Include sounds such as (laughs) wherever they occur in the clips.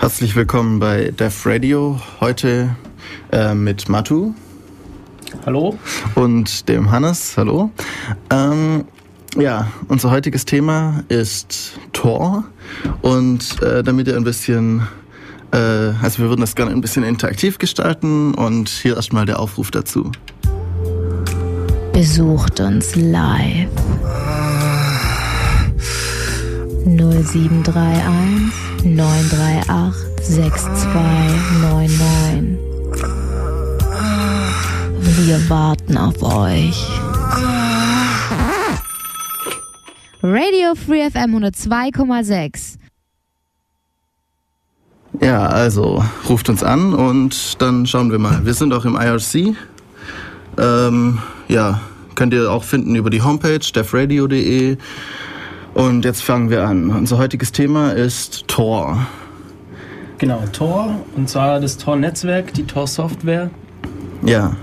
Herzlich willkommen bei Def Radio. Heute äh, mit Matu. Hallo. Und dem Hannes. Hallo. Ähm, ja, unser heutiges Thema ist Tor. Und äh, damit ihr ein bisschen, äh, also wir würden das gerne ein bisschen interaktiv gestalten. Und hier erstmal der Aufruf dazu. Besucht uns live. 0731 938 6299. Wir warten auf euch. Radio Free FM 102,6. Ja, also ruft uns an und dann schauen wir mal. Wir sind auch im IRC. Ähm, ja, könnt ihr auch finden über die Homepage defradio.de. Und jetzt fangen wir an. Unser heutiges Thema ist Tor. Genau, Tor. Und zwar das Tor-Netzwerk, die Tor-Software. Ja.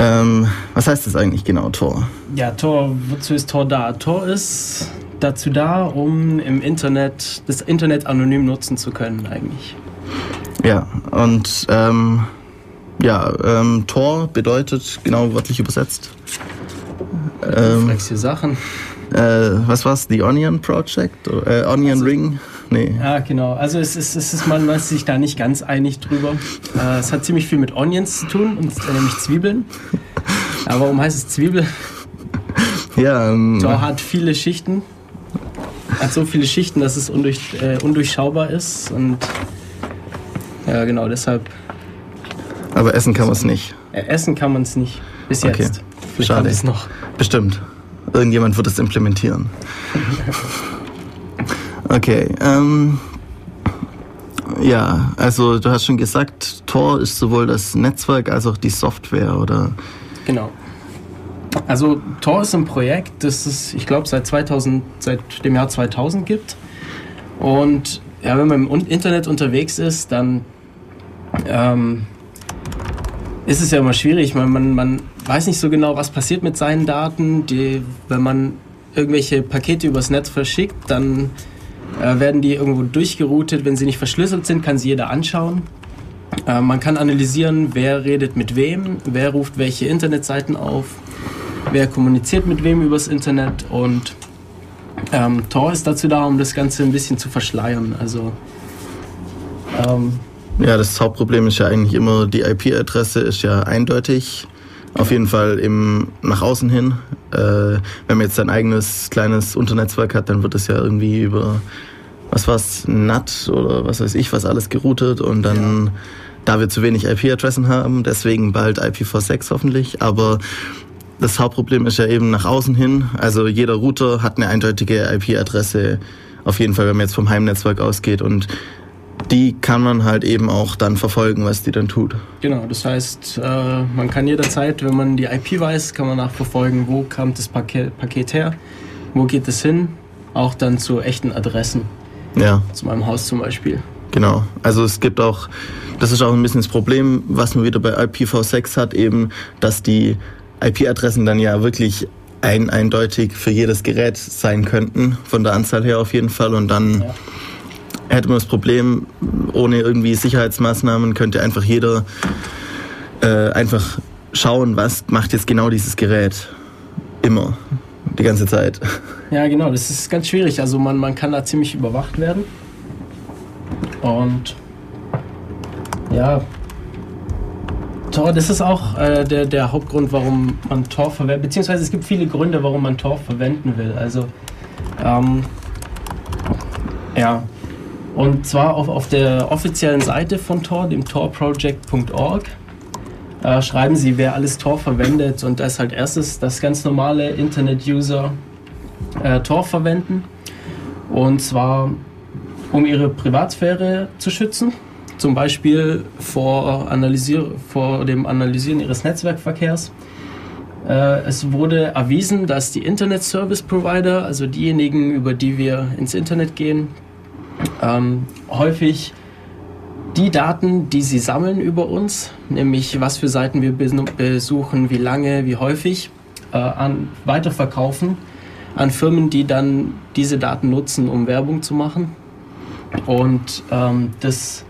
Ähm, was heißt das eigentlich genau, Tor? Ja, Tor, wozu ist Tor da? Tor ist dazu da, um im Internet, das Internet anonym nutzen zu können, eigentlich. Ja, und ähm, ja, ähm, Tor bedeutet genau wörtlich übersetzt. Ähm, Sachen. Äh, was war's? The Onion Project? Äh, Onion also, Ring? Nee. Ja, genau. Also es ist, es ist man ist sich da nicht ganz einig drüber. Äh, es hat ziemlich viel mit Onions zu tun, und, äh, nämlich Zwiebeln. Aber warum heißt es Zwiebel? Ja, ähm, Tor hat viele Schichten. Hat so viele Schichten, dass es undurch, äh, undurchschaubar ist. Und ja, genau, deshalb. Aber essen kann man es nicht. Äh, essen kann man es nicht. Bis okay. jetzt. Vielleicht Schade. es noch. Bestimmt. Irgendjemand wird es implementieren. Okay. Ähm, ja, also du hast schon gesagt, Tor ist sowohl das Netzwerk als auch die Software, oder? Genau. Also Tor ist ein Projekt, das es, ich glaube, seit 2000, seit dem Jahr 2000 gibt. Und ja, wenn man im Internet unterwegs ist, dann ähm, ist es ja immer schwierig. Man, man, man weiß nicht so genau, was passiert mit seinen Daten. Die, wenn man irgendwelche Pakete übers Netz verschickt, dann äh, werden die irgendwo durchgeroutet. Wenn sie nicht verschlüsselt sind, kann sie jeder anschauen. Äh, man kann analysieren, wer redet mit wem, wer ruft welche Internetseiten auf, wer kommuniziert mit wem übers Internet und ähm, Tor ist dazu da, um das Ganze ein bisschen zu verschleiern. Also ähm, ja, das Hauptproblem ist ja eigentlich immer, die IP-Adresse ist ja eindeutig. Auf jeden Fall im, nach außen hin. Äh, wenn man jetzt sein eigenes kleines Unternetzwerk hat, dann wird es ja irgendwie über, was war's, NAT oder was weiß ich, was alles geroutet und dann, ja. da wir zu wenig IP-Adressen haben, deswegen bald IPv6 hoffentlich, aber das Hauptproblem ist ja eben nach außen hin. Also jeder Router hat eine eindeutige IP-Adresse, auf jeden Fall, wenn man jetzt vom Heimnetzwerk ausgeht und die kann man halt eben auch dann verfolgen, was die dann tut. Genau, das heißt, äh, man kann jederzeit, wenn man die IP weiß, kann man nachverfolgen, wo kam das Paket, Paket her, wo geht es hin, auch dann zu echten Adressen. Ja. Zu meinem Haus zum Beispiel. Genau, also es gibt auch, das ist auch ein bisschen das Problem, was man wieder bei IPv6 hat, eben, dass die IP-Adressen dann ja wirklich ein, eindeutig für jedes Gerät sein könnten, von der Anzahl her auf jeden Fall und dann... Ja hätte man das Problem, ohne irgendwie Sicherheitsmaßnahmen könnte einfach jeder äh, einfach schauen, was macht jetzt genau dieses Gerät. Immer. Die ganze Zeit. Ja, genau, das ist ganz schwierig. Also man, man kann da ziemlich überwacht werden. Und ja, Tor, das ist auch äh, der, der Hauptgrund, warum man Tor verwendet. Beziehungsweise es gibt viele Gründe, warum man Tor verwenden will. Also, ähm, ja, und zwar auf, auf der offiziellen Seite von Tor, dem torproject.org, äh, schreiben sie, wer alles Tor verwendet. Und das halt erstes das ganz normale Internet-User äh, Tor verwenden. Und zwar, um ihre Privatsphäre zu schützen. Zum Beispiel vor, Analysier vor dem Analysieren ihres Netzwerkverkehrs. Äh, es wurde erwiesen, dass die Internet Service Provider, also diejenigen, über die wir ins Internet gehen, ähm, häufig die Daten, die sie sammeln über uns, nämlich was für Seiten wir besuchen, wie lange, wie häufig, äh, an, weiterverkaufen an Firmen, die dann diese Daten nutzen, um Werbung zu machen. Und ähm, das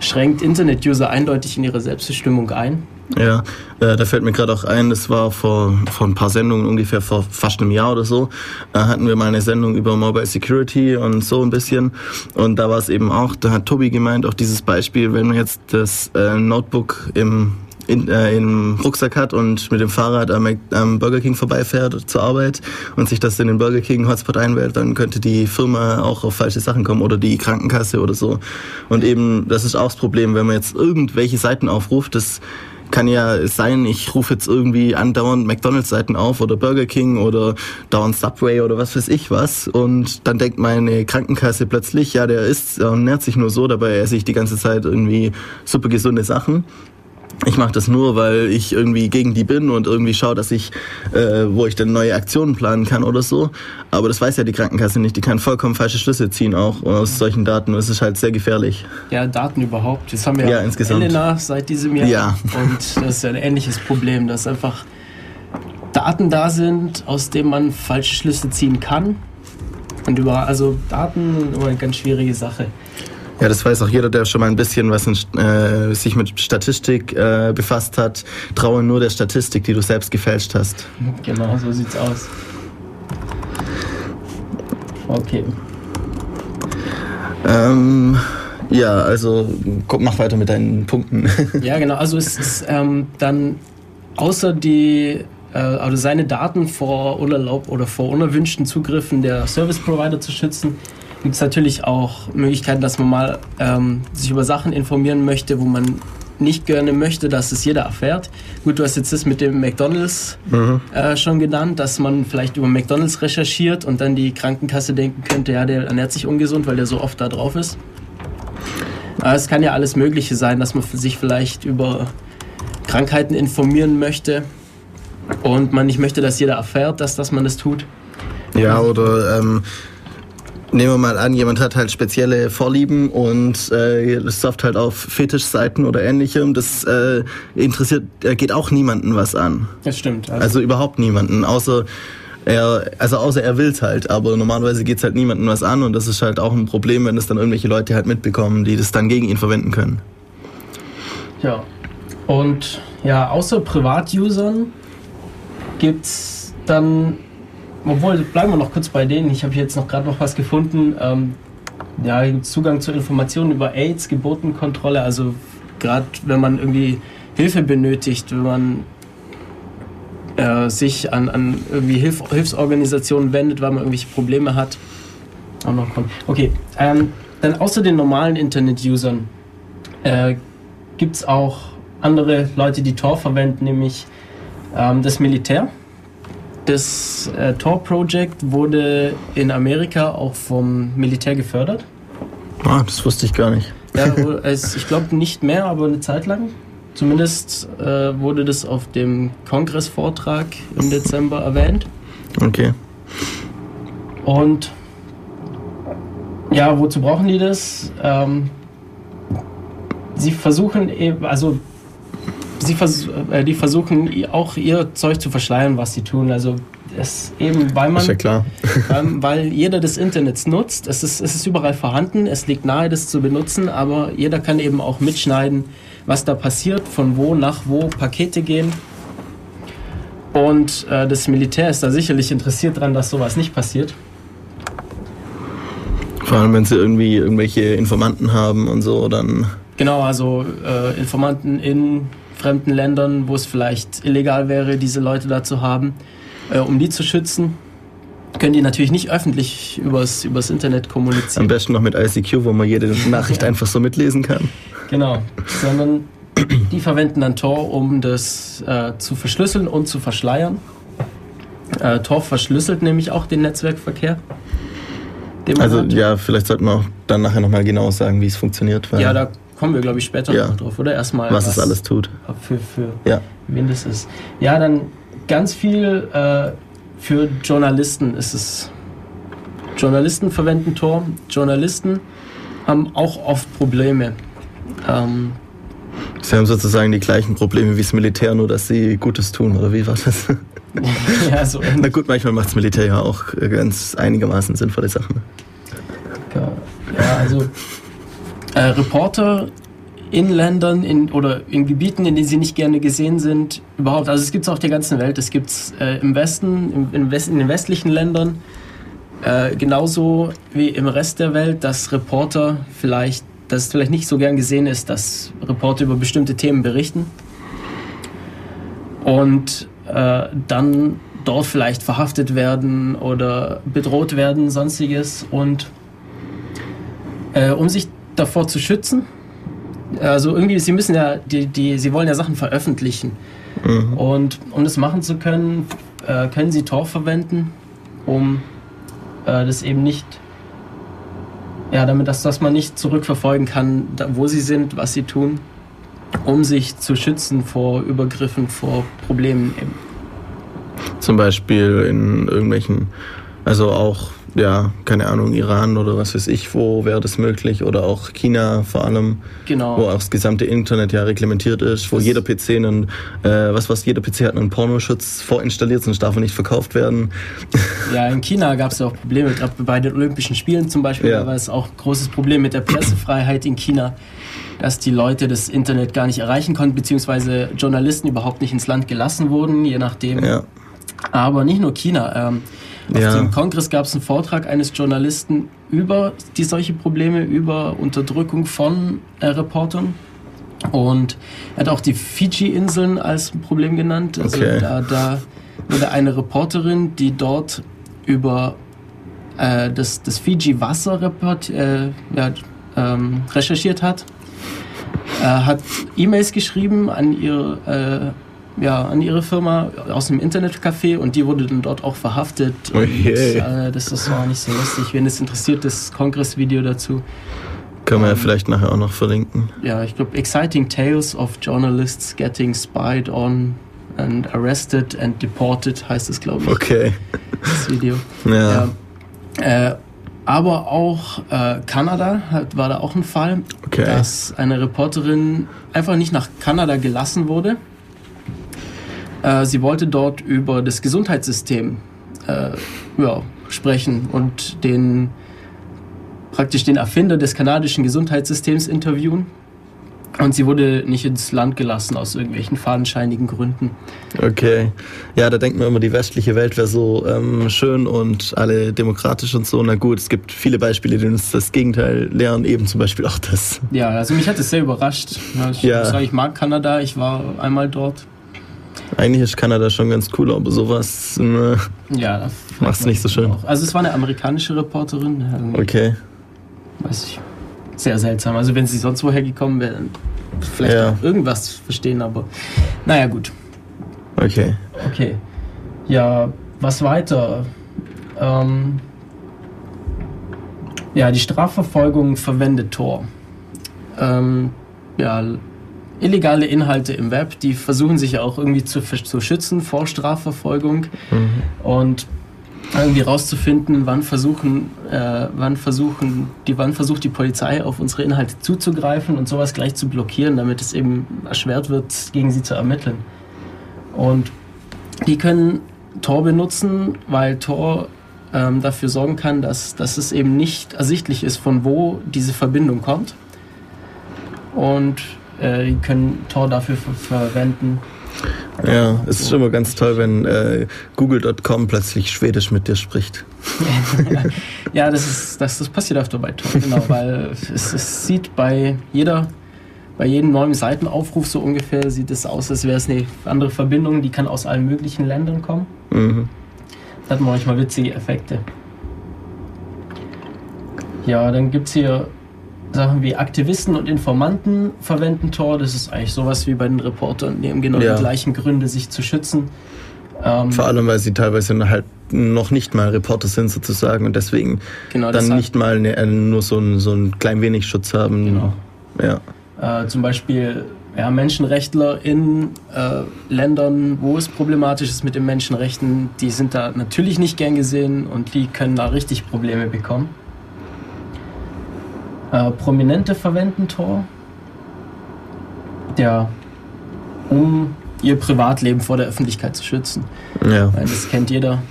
schränkt Internet-User eindeutig in ihre Selbstbestimmung ein. Ja, äh, da fällt mir gerade auch ein, das war vor, vor ein paar Sendungen, ungefähr vor fast einem Jahr oder so, äh, hatten wir mal eine Sendung über Mobile Security und so ein bisschen. Und da war es eben auch, da hat Tobi gemeint, auch dieses Beispiel, wenn man jetzt das äh, Notebook im in, äh, im Rucksack hat und mit dem Fahrrad am, am, Burger King vorbeifährt zur Arbeit und sich das in den Burger King Hotspot einwählt, dann könnte die Firma auch auf falsche Sachen kommen oder die Krankenkasse oder so. Und eben, das ist auch das Problem, wenn man jetzt irgendwelche Seiten aufruft, das kann ja sein, ich rufe jetzt irgendwie andauernd McDonalds-Seiten auf oder Burger King oder dauernd Subway oder was weiß ich was. Und dann denkt meine Krankenkasse plötzlich, ja, der isst und nährt sich nur so, dabei esse ich die ganze Zeit irgendwie super gesunde Sachen ich mache das nur, weil ich irgendwie gegen die bin und irgendwie schaue, dass ich, äh, wo ich dann neue Aktionen planen kann oder so. Aber das weiß ja die Krankenkasse nicht. Die kann vollkommen falsche Schlüsse ziehen auch aus solchen Daten. Und es ist halt sehr gefährlich. Ja, Daten überhaupt. Jetzt haben wir ja, insgesamt. Elena seit diesem Jahr. Ja. Und das ist ja ein ähnliches Problem, dass einfach Daten da sind, aus denen man falsche Schlüsse ziehen kann. Und über, also Daten immer eine ganz schwierige Sache. Ja, das weiß auch jeder, der schon mal ein bisschen was in, äh, sich mit Statistik äh, befasst hat. Traue nur der Statistik, die du selbst gefälscht hast. Genau, so sieht's aus. Okay. Ähm, ja, also komm, mach weiter mit deinen Punkten. (laughs) ja, genau. Also es ist ähm, dann außer die äh, also seine Daten vor unerlaubt oder vor unerwünschten Zugriffen der Service Provider zu schützen, gibt es natürlich auch Möglichkeiten, dass man mal ähm, sich über Sachen informieren möchte, wo man nicht gerne möchte, dass es jeder erfährt. Gut, du hast jetzt das mit dem McDonalds mhm. äh, schon genannt, dass man vielleicht über McDonalds recherchiert und dann die Krankenkasse denken könnte, ja, der ernährt sich ungesund, weil der so oft da drauf ist. Aber es kann ja alles Mögliche sein, dass man sich vielleicht über Krankheiten informieren möchte und man nicht möchte, dass jeder erfährt, dass, dass man das tut. Ja, oder ähm, Nehmen wir mal an, jemand hat halt spezielle Vorlieben und äh, surft halt auf Fetischseiten oder ähnlichem. Das äh, interessiert, äh, geht auch niemanden was an. Das stimmt. Also, also überhaupt niemanden, außer er, also außer er will's halt, aber normalerweise geht's halt niemanden was an und das ist halt auch ein Problem, wenn es dann irgendwelche Leute halt mitbekommen, die das dann gegen ihn verwenden können. Ja. Und ja, außer Privatusern gibt's dann obwohl, bleiben wir noch kurz bei denen. Ich habe jetzt noch gerade noch was gefunden. Ähm, ja, Zugang zu Informationen über AIDS, Geburtenkontrolle. Also gerade wenn man irgendwie Hilfe benötigt, wenn man äh, sich an, an irgendwie Hilf Hilfsorganisationen wendet, weil man irgendwelche Probleme hat. Auch noch. Okay, ähm, dann außer den normalen Internet-Usern äh, gibt es auch andere Leute, die Tor verwenden, nämlich ähm, das Militär. Das äh, Tor Project wurde in Amerika auch vom Militär gefördert. Ah, das wusste ich gar nicht. Ja, (laughs) es, ich glaube nicht mehr, aber eine Zeit lang. Zumindest äh, wurde das auf dem Kongressvortrag im Dezember erwähnt. Okay. Und ja, wozu brauchen die das? Ähm, sie versuchen eben, also sie vers äh, die versuchen auch ihr Zeug zu verschleiern, was sie tun. Also es eben, weil man, ist ja klar. (laughs) ähm, weil jeder des Internets nutzt. Es ist, es ist überall vorhanden. Es liegt nahe, das zu benutzen, aber jeder kann eben auch mitschneiden, was da passiert, von wo nach wo Pakete gehen. Und äh, das Militär ist da sicherlich interessiert daran, dass sowas nicht passiert. Vor allem, wenn sie irgendwie irgendwelche Informanten haben und so, dann. Genau, also äh, Informanten in fremden Ländern, wo es vielleicht illegal wäre, diese Leute da zu haben, äh, um die zu schützen. Können die natürlich nicht öffentlich übers, übers Internet kommunizieren. Am besten noch mit ICQ, wo man jede (laughs) Nachricht ja. einfach so mitlesen kann. Genau, sondern die verwenden dann Tor, um das äh, zu verschlüsseln und zu verschleiern. Äh, Tor verschlüsselt nämlich auch den Netzwerkverkehr. also hat. ja, vielleicht sollten wir auch dann nachher nochmal genau sagen, wie es funktioniert. ja, da kommen wir, glaube ich, später ja. noch drauf, oder? Erstmal. Was, was es alles tut. Für, für ja. wen das ist. Ja, dann ganz viel äh, für Journalisten ist es. Journalisten verwenden Tor. Journalisten haben auch oft Probleme. Ähm, Sie haben sozusagen die gleichen Probleme wie das Militär, nur dass sie Gutes tun, oder wie war das? (laughs) ja, so. Na gut, manchmal macht das Militär ja auch ganz einigermaßen sinnvolle Sachen. Ja, also äh, Reporter in Ländern in, oder in Gebieten, in denen sie nicht gerne gesehen sind, überhaupt. Also es gibt es auf der ganzen Welt. Es gibt es äh, im Westen, im, im West, in den westlichen Ländern, äh, genauso wie im Rest der Welt, dass Reporter vielleicht, dass es vielleicht nicht so gern gesehen ist, dass Reporter über bestimmte Themen berichten. Und äh, dann dort vielleicht verhaftet werden oder bedroht werden, sonstiges. Und äh, um sich davor zu schützen, also irgendwie, sie müssen ja, die, die, sie wollen ja Sachen veröffentlichen. Mhm. Und um das machen zu können, äh, können sie Tor verwenden, um äh, das eben nicht, ja, damit dass, dass man nicht zurückverfolgen kann, da, wo sie sind, was sie tun, um sich zu schützen vor Übergriffen, vor Problemen eben. Zum Beispiel in irgendwelchen, also auch ja, keine Ahnung, Iran oder was weiß ich, wo wäre das möglich oder auch China vor allem, genau. wo auch das gesamte Internet ja reglementiert ist, wo das jeder PC einen, äh, was was jeder PC hat einen Pornoschutz vorinstalliert, sonst darf er nicht verkauft werden. Ja, in China gab es ja auch Probleme, gerade bei den Olympischen Spielen zum Beispiel, ja. da war es auch ein großes Problem mit der Pressefreiheit in China, dass die Leute das Internet gar nicht erreichen konnten, beziehungsweise Journalisten überhaupt nicht ins Land gelassen wurden, je nachdem. Ja. Aber nicht nur China. Ähm, auf ja. dem Kongress gab es einen Vortrag eines Journalisten über die solche Probleme, über Unterdrückung von äh, Reportern. Und er hat auch die Fiji-Inseln als Problem genannt. Also okay. da, da wurde eine Reporterin, die dort über äh, das, das Fiji-Wasser äh, ja, ähm, recherchiert hat, äh, hat E-Mails geschrieben an ihr äh, ja, an ihre Firma aus einem Internetcafé und die wurde dann dort auch verhaftet. Oh und, äh, das, das war nicht so lustig. Wenn es interessiert, das Kongressvideo dazu. Können wir ja ähm, vielleicht nachher auch noch verlinken. Ja, ich glaube, Exciting Tales of Journalists Getting Spied on and Arrested and Deported heißt es, glaube ich. Okay. Das Video. (laughs) Ja. ja. Äh, aber auch äh, Kanada hat, war da auch ein Fall, okay. dass eine Reporterin einfach nicht nach Kanada gelassen wurde äh, sie wollte dort über das Gesundheitssystem äh, ja, sprechen und den praktisch den Erfinder des kanadischen Gesundheitssystems interviewen. Und sie wurde nicht ins Land gelassen aus irgendwelchen fadenscheinigen Gründen. Okay. Ja, da denkt man immer, die westliche Welt wäre so ähm, schön und alle demokratisch und so. Na gut, es gibt viele Beispiele, die uns das Gegenteil lehren, eben zum Beispiel auch das. Ja, also mich hat es sehr überrascht. Ich, ja. Sagen, ich mag Kanada, ich war einmal dort. Eigentlich ist Kanada schon ganz cool, aber sowas ne, ja, macht es nicht so schön. Auch. Also es war eine amerikanische Reporterin. Okay. Weiß ich. Sehr seltsam. Also wenn sie sonst woher gekommen wäre, vielleicht ja. auch irgendwas verstehen, aber naja gut. Okay. Okay. Ja, was weiter? Ähm, ja, die Strafverfolgung verwendet Tor. Ähm, ja, illegale Inhalte im Web, die versuchen sich ja auch irgendwie zu, zu schützen vor Strafverfolgung mhm. und irgendwie rauszufinden, wann versuchen, äh, wann versuchen, die, wann versucht die Polizei auf unsere Inhalte zuzugreifen und sowas gleich zu blockieren, damit es eben erschwert wird, gegen sie zu ermitteln. Und die können Tor benutzen, weil Tor ähm, dafür sorgen kann, dass, dass es eben nicht ersichtlich ist, von wo diese Verbindung kommt. Und äh, die können Tor dafür ver verwenden. Ja, es ist immer ganz toll, wenn äh, Google.com plötzlich Schwedisch mit dir spricht. (laughs) ja, das, ist, das, das passiert öfter bei Tor, genau, (laughs) weil es, es sieht bei jeder bei jedem neuen Seitenaufruf so ungefähr sieht es aus, als wäre es eine andere Verbindung, die kann aus allen möglichen Ländern kommen. Mhm. Da hat man manchmal witzige Effekte. Ja, dann gibt es hier Sachen wie Aktivisten und Informanten verwenden Tor. Das ist eigentlich sowas wie bei den Reportern, die haben genau ja. die gleichen Gründe, sich zu schützen. Ähm, Vor allem, weil sie teilweise halt noch nicht mal Reporter sind sozusagen und deswegen genau, dann nicht mal eine, äh, nur so ein, so ein klein wenig Schutz haben. Genau. Ja. Äh, zum Beispiel ja, Menschenrechtler in äh, Ländern, wo es problematisch ist mit den Menschenrechten, die sind da natürlich nicht gern gesehen und die können da richtig Probleme bekommen. Äh, Prominente verwenden Tor, der, um ihr Privatleben vor der Öffentlichkeit zu schützen. Ja. Das kennt jeder.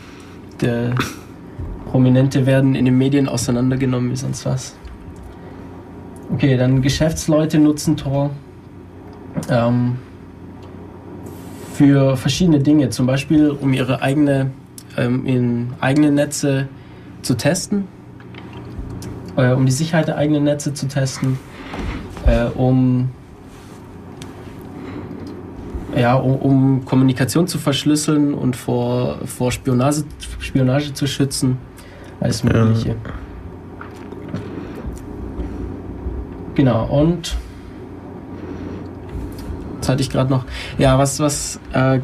Der Prominente werden in den Medien auseinandergenommen wie sonst was. Okay, dann Geschäftsleute nutzen Tor ähm, für verschiedene Dinge, zum Beispiel um ihre eigene, ähm, in eigene Netze zu testen, äh, um die Sicherheit der eigenen Netze zu testen, äh, um ja, um, um, Kommunikation zu verschlüsseln und vor, vor Spionage, Spionage zu schützen. Alles Mögliche. Ja. Genau, und das hatte ich gerade noch. Ja, was, was äh,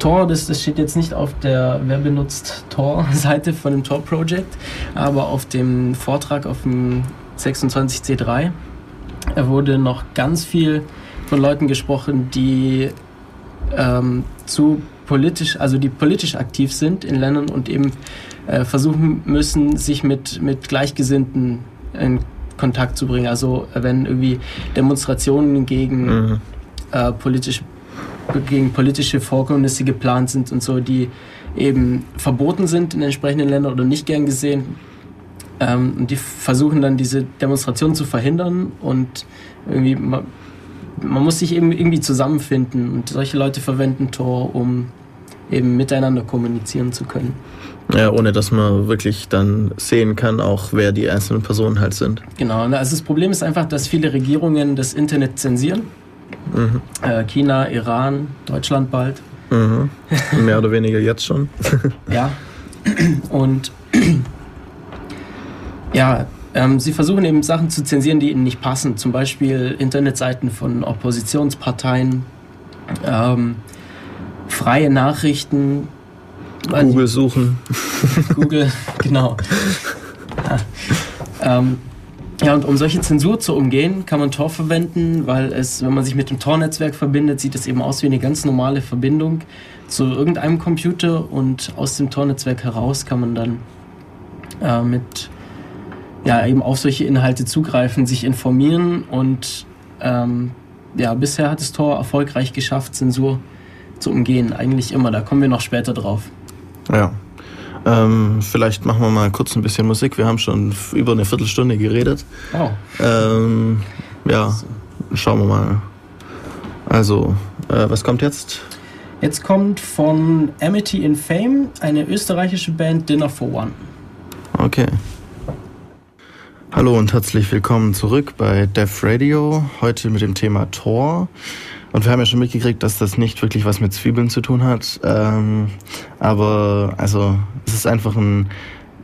Tor, das, das steht jetzt nicht auf der Wer benutzt Tor-Seite von dem Tor-Project, aber auf dem Vortrag auf dem 26C3 wurde noch ganz viel von Leuten gesprochen, die ähm, zu politisch, also die politisch aktiv sind in Ländern und eben äh, versuchen müssen, sich mit, mit Gleichgesinnten in Kontakt zu bringen. Also wenn irgendwie Demonstrationen gegen mhm. äh, politische gegen politische Vorkommnisse geplant sind und so, die eben verboten sind in entsprechenden Ländern oder nicht gern gesehen. Ähm, und die versuchen dann diese Demonstrationen zu verhindern und irgendwie man, man muss sich eben irgendwie zusammenfinden und solche Leute verwenden Tor, um eben miteinander kommunizieren zu können. Ja, ohne dass man wirklich dann sehen kann, auch wer die einzelnen Personen halt sind. Genau, also das Problem ist einfach, dass viele Regierungen das Internet zensieren. Mhm. Äh, China, Iran, Deutschland bald. Mhm. Mehr oder weniger jetzt schon. (laughs) ja. Und ja, ähm, sie versuchen eben Sachen zu zensieren, die ihnen nicht passen. Zum Beispiel Internetseiten von Oppositionsparteien, ähm, freie Nachrichten, Google suchen. Google, (laughs) genau. (laughs) Ja. Ähm, ja, und um solche Zensur zu umgehen, kann man Tor verwenden, weil es, wenn man sich mit dem Tor-Netzwerk verbindet, sieht es eben aus wie eine ganz normale Verbindung zu irgendeinem Computer und aus dem Tor-Netzwerk heraus kann man dann äh, mit ja, eben auf solche Inhalte zugreifen, sich informieren und ähm, ja, bisher hat es Tor erfolgreich geschafft, Zensur zu umgehen. Eigentlich immer, da kommen wir noch später drauf. Ja. Ähm, vielleicht machen wir mal kurz ein bisschen Musik. Wir haben schon über eine Viertelstunde geredet. Oh. Ähm, ja, schauen wir mal. Also, äh, was kommt jetzt? Jetzt kommt von Amity in Fame eine österreichische Band Dinner for One. Okay. Hallo und herzlich willkommen zurück bei Def Radio. Heute mit dem Thema Tor. Und wir haben ja schon mitgekriegt, dass das nicht wirklich was mit Zwiebeln zu tun hat. Ähm, aber also es ist einfach ein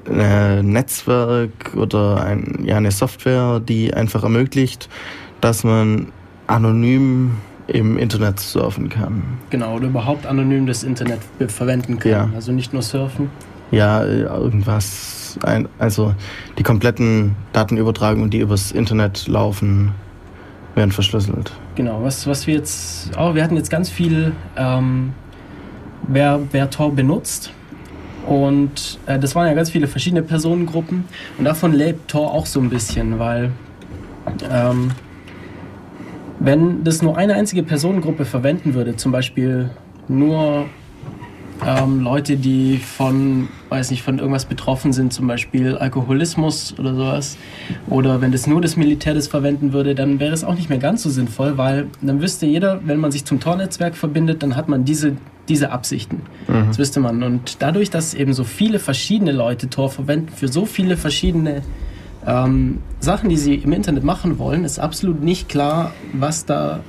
äh, Netzwerk oder ein, ja, eine Software, die einfach ermöglicht, dass man anonym im Internet surfen kann. Genau, oder überhaupt anonym das Internet verwenden kann. Ja. Also nicht nur surfen. Ja, irgendwas. Ein, also die kompletten Datenübertragungen, die übers Internet laufen, werden verschlüsselt. Genau, was, was wir jetzt, oh, wir hatten jetzt ganz viel, ähm, wer, wer Tor benutzt. Und äh, das waren ja ganz viele verschiedene Personengruppen. Und davon lebt Tor auch so ein bisschen, weil ähm, wenn das nur eine einzige Personengruppe verwenden würde, zum Beispiel nur ähm, Leute, die von, weiß nicht, von irgendwas betroffen sind, zum Beispiel Alkoholismus oder sowas, oder wenn das nur das Militär das verwenden würde, dann wäre es auch nicht mehr ganz so sinnvoll, weil dann wüsste jeder, wenn man sich zum Tor-Netzwerk verbindet, dann hat man diese, diese Absichten. Mhm. Das wüsste man. Und dadurch, dass eben so viele verschiedene Leute Tor verwenden für so viele verschiedene ähm, Sachen, die sie im Internet machen wollen, ist absolut nicht klar, was da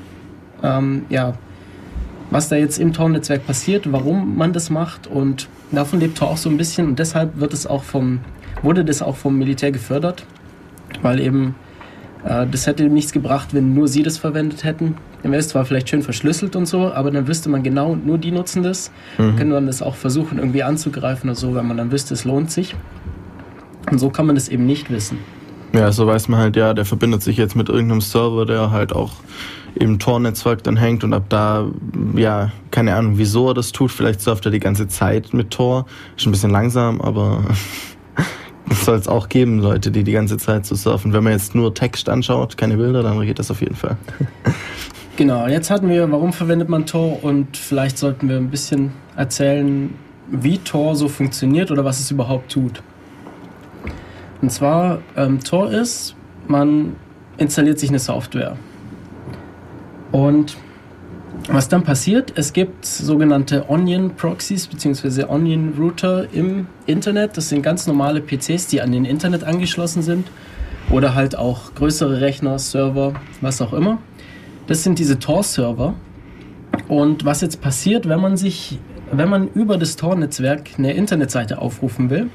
ähm, ja, was da jetzt im Tor-Netzwerk passiert, warum man das macht und davon lebt Tor auch so ein bisschen und deshalb wird es auch vom, wurde das auch vom Militär gefördert, weil eben äh, das hätte nichts gebracht, wenn nur sie das verwendet hätten. Dann wäre es zwar vielleicht schön verschlüsselt und so, aber dann wüsste man genau, nur die nutzen das, mhm. können dann das auch versuchen irgendwie anzugreifen oder so, wenn man dann wüsste, es lohnt sich. Und so kann man das eben nicht wissen. Ja, so weiß man halt, ja, der verbindet sich jetzt mit irgendeinem Server, der halt auch im Tor-Netzwerk dann hängt und ab da, ja, keine Ahnung, wieso er das tut. Vielleicht surft er die ganze Zeit mit Tor. Ist ein bisschen langsam, aber (laughs) es soll es auch geben, Leute, die die ganze Zeit so surfen. Wenn man jetzt nur Text anschaut, keine Bilder, dann geht das auf jeden Fall. (laughs) Genau, jetzt hatten wir, warum verwendet man Tor und vielleicht sollten wir ein bisschen erzählen, wie Tor so funktioniert oder was es überhaupt tut. Und zwar, ähm, Tor ist, man installiert sich eine Software. Und was dann passiert, es gibt sogenannte Onion Proxies bzw. Onion Router im Internet. Das sind ganz normale PCs, die an den Internet angeschlossen sind. Oder halt auch größere Rechner, Server, was auch immer. Das sind diese Tor-Server. Und was jetzt passiert, wenn man sich, wenn man über das Tor-Netzwerk eine Internetseite aufrufen will,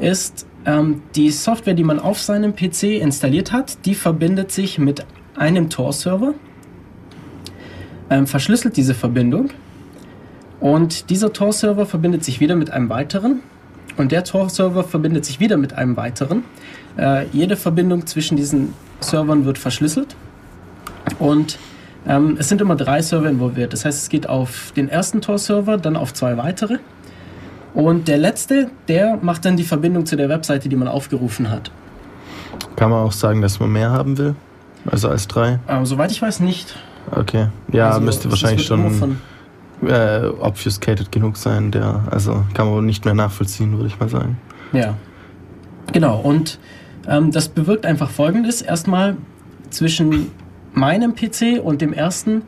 ist ähm, die Software, die man auf seinem PC installiert hat, die verbindet sich mit einem Tor-Server ähm, verschlüsselt diese Verbindung und dieser Tor-Server verbindet sich wieder mit einem weiteren und der Tor-Server verbindet sich wieder mit einem weiteren. Äh, jede Verbindung zwischen diesen Servern wird verschlüsselt und ähm, es sind immer drei Server involviert. Das heißt, es geht auf den ersten Tor-Server, dann auf zwei weitere. Und der letzte, der macht dann die Verbindung zu der Webseite, die man aufgerufen hat. Kann man auch sagen, dass man mehr haben will? Also als drei? Ähm, soweit ich weiß nicht. Okay. Ja, also, müsste wahrscheinlich schon äh, obfuscated genug sein. Der, also kann man nicht mehr nachvollziehen, würde ich mal sagen. Ja. Genau. Und ähm, das bewirkt einfach Folgendes. Erstmal zwischen meinem PC und dem ersten